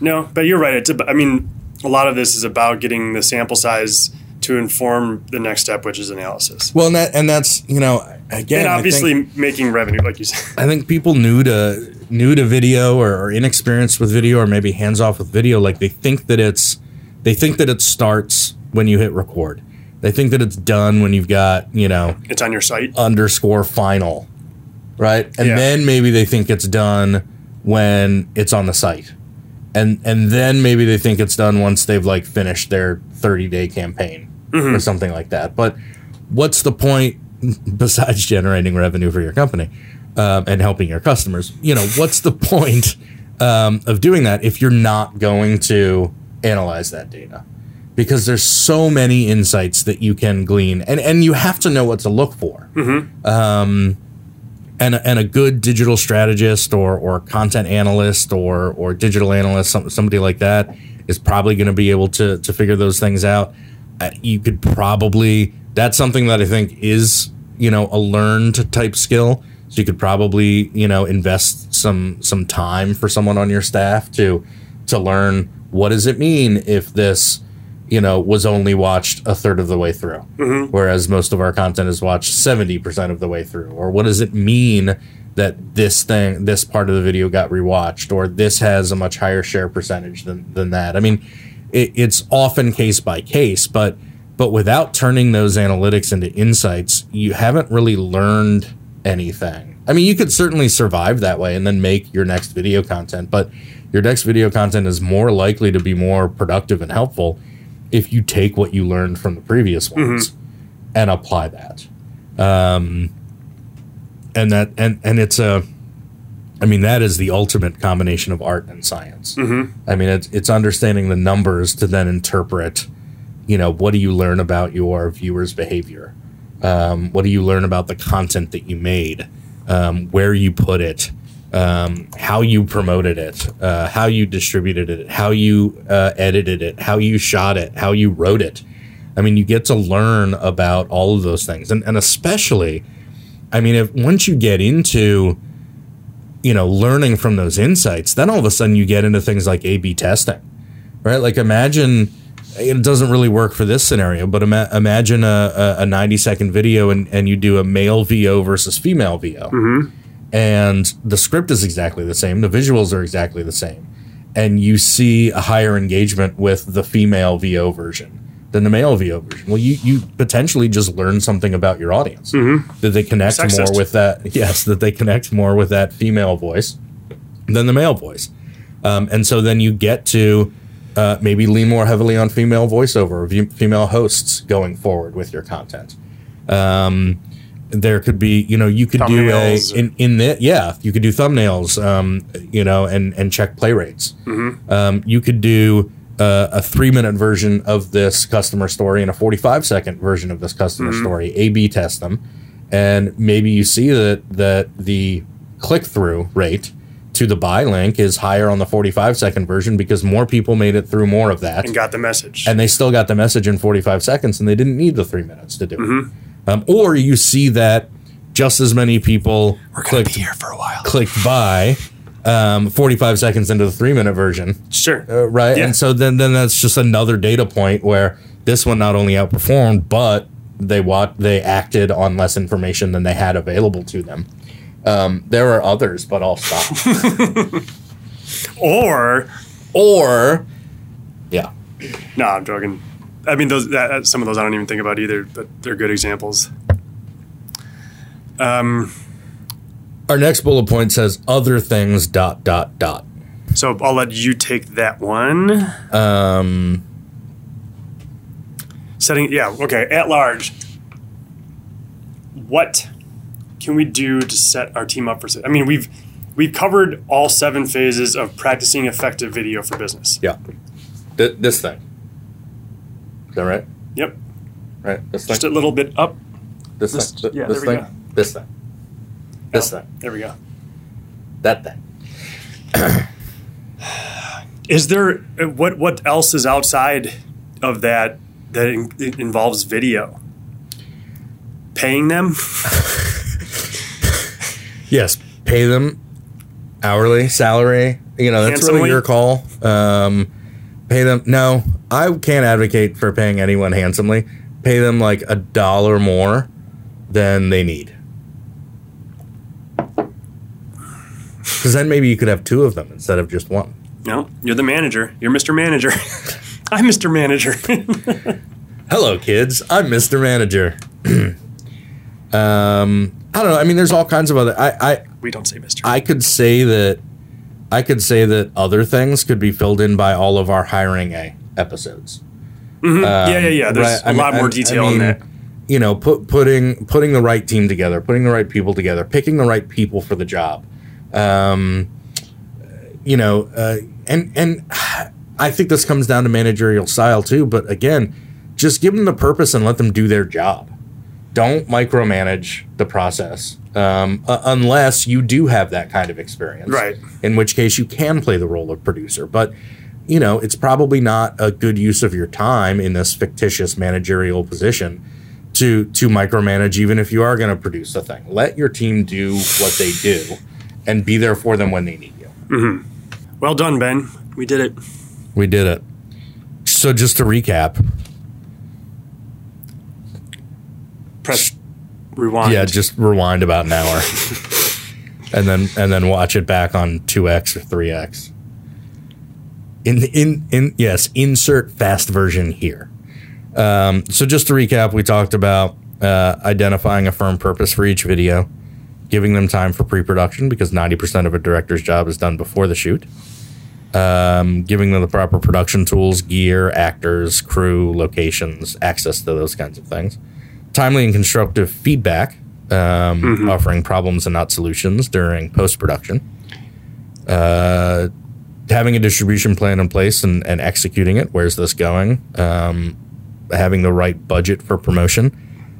No, but you're right. It's ab- I mean, a lot of this is about getting the sample size to inform the next step, which is analysis. Well, and that and that's you know again and I think- obviously making revenue, like you said. I think people new to new to video or, or inexperienced with video or maybe hands off with video, like they think that it's they think that it starts when you hit record. They think that it's done when you've got you know It's on your site. underscore final, right? And Yeah. then maybe they think it's done when it's on the site, and and then maybe they think it's done once they've like finished their thirty day campaign or something like that. But what's the point besides generating revenue for your company um, and helping your customers? You know, what's the point um, of doing that if you're not going to analyze that data? Because there's so many insights that you can glean, and and you have to know what to look for. Um, and a, and a good digital strategist or or content analyst or or digital analyst, some, somebody like that, is probably going to be able to to figure those things out. Uh, you could probably that's something that I think is you know a learned type skill. So you could probably you know invest some some time for someone on your staff to to learn what does it mean if this you know was only watched a third of the way through. Mm-hmm. Whereas most of our content is watched 70% of the way through. Or what does it mean that this thing this part of the video got rewatched? Or this has a much higher share percentage than, than that? I mean it, it's often case by case but but without turning those analytics into insights you haven't really learned anything. I mean you could certainly survive that way and then make your next video content but your next video content is more likely to be more productive and helpful if you take what you learned from the previous ones and apply that. Um, and that and and it's a, I mean that is the ultimate combination of art and science. I mean it's it's understanding the numbers to then interpret, you know, what do you learn about your viewers' behavior? Um, what do you learn about the content that you made? Um, where you put it? Um, how you promoted it, uh, how you distributed it, how you uh, edited it, how you shot it, how you wrote it. I mean, you get to learn about all of those things, and and especially, I mean, if once you get into, you know, learning from those insights, then all of a sudden you get into things like A/B testing, right? Like imagine. It doesn't really work for this scenario, but ima- imagine a, a, a 90 second video and, and you do a male VO versus female VO and the script is exactly the same the visuals are exactly the same and you see a higher engagement with the female vo version than the male VO version. Well, you you potentially just learn something about your audience that they connect Sexist. more with that. Yes, that they connect more with that female voice than the male voice, um, and so then you get to uh, maybe lean more heavily on female voiceover female hosts going forward with your content. Um, there could be, you know, you could Thumbnails. do a in in the yeah, you could do thumbnails, um, you know, and and check play rates. Um, you could do uh, a three minute version of this customer story and a forty five second version of this customer story. A B test them, and maybe you see that that the click through rate to the buy link is higher on the forty five second version because more people made it through more of that and got the message. and they still got the message in 45 seconds and they didn't need the three minutes to do it. Um, or you see that just as many people clicked, for a while. clicked buy um, 45 seconds into the three minute version, Sure. uh, right? Yeah. And so then, then that's just another data point where this one not only outperformed, but they what they acted on less information than they had available to them. Um, there are others, but I'll stop. or or, yeah, no, I'm joking. I mean, those that, some of those I don't even think about either, but they're good examples. Um, our next bullet point says other things. Dot dot dot. so I'll let you take that one. Um, Setting, yeah, okay. At large, what can we do to set our team up for? I mean, we've we've covered all seven phases of practicing effective video for business. Yeah. Th- this thing. Is that right? Yep, Right. This just thing. a little bit up. This this- thing. Th- yeah, this there we thing. go. This thing. This Yeah, thing. There we go. That thing. Is there uh, what what else is outside of that that in, it involves video? Paying them? Yes. Pay them hourly salary. You know that's Handsomely? really your call. Um, pay them. No, I can't advocate for paying anyone handsomely. Pay them like a dollar more than they need. Because then maybe you could have two of them instead of just one. No, you're the manager. You're Mr. Manager. I'm Mr. Manager. Hello, kids. I'm Mr. Manager. um, I don't know. I mean, there's all kinds of other. I, I we don't say Mr. I could say that I could say that other things could be filled in by all of our hiring a episodes. yeah, yeah, yeah. There's Right, a I mean- lot more detail I in mean, that. You know, put, putting putting the right team together, putting the right people together, picking the right people for the job. Um, you know, uh, and and I think this comes down to managerial style too. But again, just give them the purpose and let them do their job. Don't micromanage the process um, uh, unless you do have that kind of experience. Right. In which case, you can play the role of producer. But you know, it's probably not a good use of your time in this fictitious managerial position to to micromanage even if you are going to produce a thing. Let your team do what they do and be there for them when they need you. Well done, Ben. We did it. We did it. So just to recap, Press rewind. yeah, just rewind about an hour. and then and then watch it back on 2x or 3x. In in in yes, insert fast version here. Um, so just to recap, we talked about uh, identifying a firm purpose for each video, giving them time for pre-production because 90% of a director's job is done before the shoot. Um, giving them the proper production tools, gear, actors, crew, locations, access to those kinds of things. Timely and constructive feedback, um, offering problems and not solutions during post production. Uh, having a distribution plan in place and, and executing it. Where's this going? Um, having the right budget for promotion.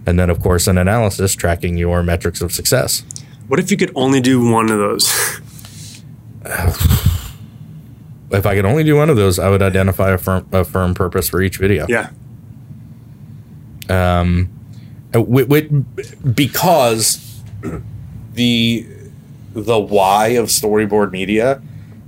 And then, of course, an analysis tracking your metrics of success. What if you could only do one of those? If I could only do one of those, I would identify a firm, a firm purpose for each video. yeah. Wi- Uh, because the the why of storyboard media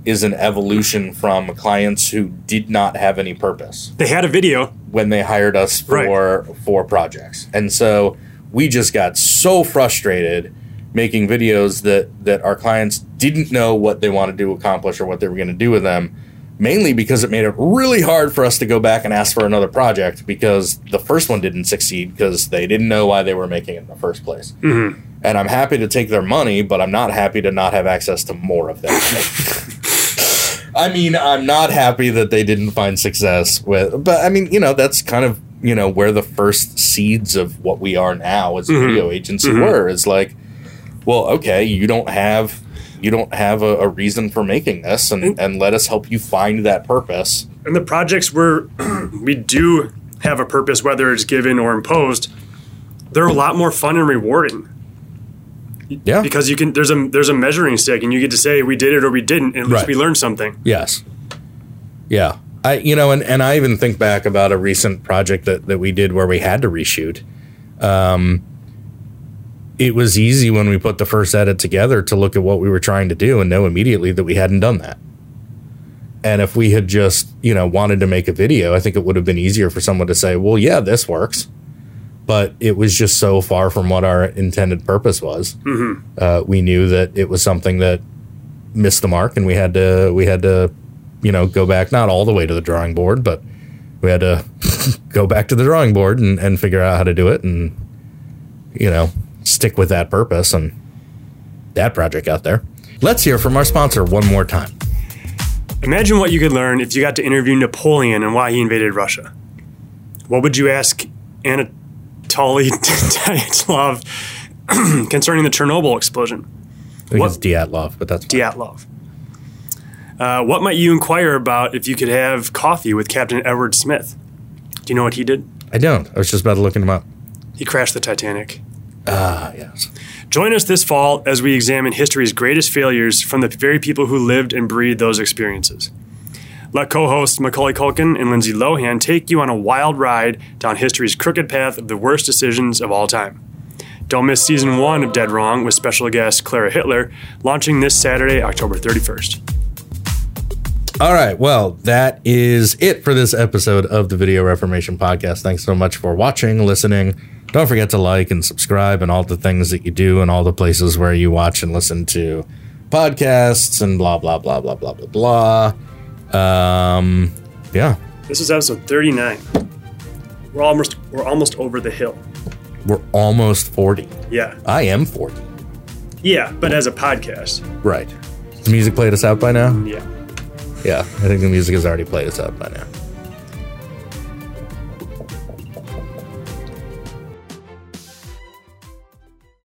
is an evolution from clients who did not have any purpose They had a video. when they hired us for for projects. And so we just got so frustrated making videos that that our clients didn't know what they wanted to accomplish or what they were going to do with them mainly because it made it really hard for us to go back and ask for another project because the first one didn't succeed because they didn't know why they were making it in the first place. Mm-hmm. And I'm happy to take their money, but I'm not happy to not have access to more of that. I mean, I'm not happy that they didn't find success with, but I mean, you know, that's kind of you know where the first seeds of what we are now as a Mhm. video agency Mhm. were. Is like, well, okay, you don't have you don't have a, a reason for making this, and and let us help you find that purpose. And the projects where we do have a purpose, whether it's given or imposed, they're a lot more fun and rewarding Yeah. because you can. There's a there's a measuring stick, and you get to say we did it or we didn't, and at least Right. we learned something. Yes. Yeah. I you know, and, and I even think back about a recent project that, that we did where we had to reshoot. Um it was easy when we put the first edit together to look at what we were trying to do and know immediately that we hadn't done that. And if we had just, you know, wanted to make a video, I think it would have been easier for someone to say, well, yeah, this works. But it was just so far from what our intended purpose was. Mm-hmm. Uh, we knew that it was something that missed the mark, and we had to we had to, you know, go back not all the way to the drawing board, but we had to go back to the drawing board and, and figure out how to do it, and you know, stick with that purpose and that project out there. Let's hear from our sponsor one more time. Imagine what you could learn if you got to interview Napoleon and why he invaded Russia. What would you ask Anatoly Dyatlov concerning the Chernobyl explosion? I think What- it's Dyatlov, but that's fine. Dyatlov. Uh, what might you inquire about if you could have coffee with Captain Edward Smith? Do you know what he did? I don't. I was just about to look him up. He crashed the Titanic. Ah, yes. Join us this fall as we examine history's greatest failures from the very people who lived and breathed those experiences. Let co hosts Macaulay Culkin and Lindsay Lohan take you on a wild ride down history's crooked path of the worst decisions of all time. Don't miss season one of Dead Wrong with special guest Clara Hitler, launching this Saturday, October 31st. All right. Well, that is it for this episode of the Video Reformation Podcast. Thanks so much for watching, listening. Don't forget to like and subscribe and all the things that you do and all the places where you watch and listen to podcasts and blah, blah, blah, blah, blah, blah, blah. Um, yeah, This is episode 39. We're almost we're almost over the hill. we're almost 40. Yeah. I am 40. Yeah, but as a podcast. Right. The music played us out by now? Yeah. Yeah, I think the music has already played us out by now.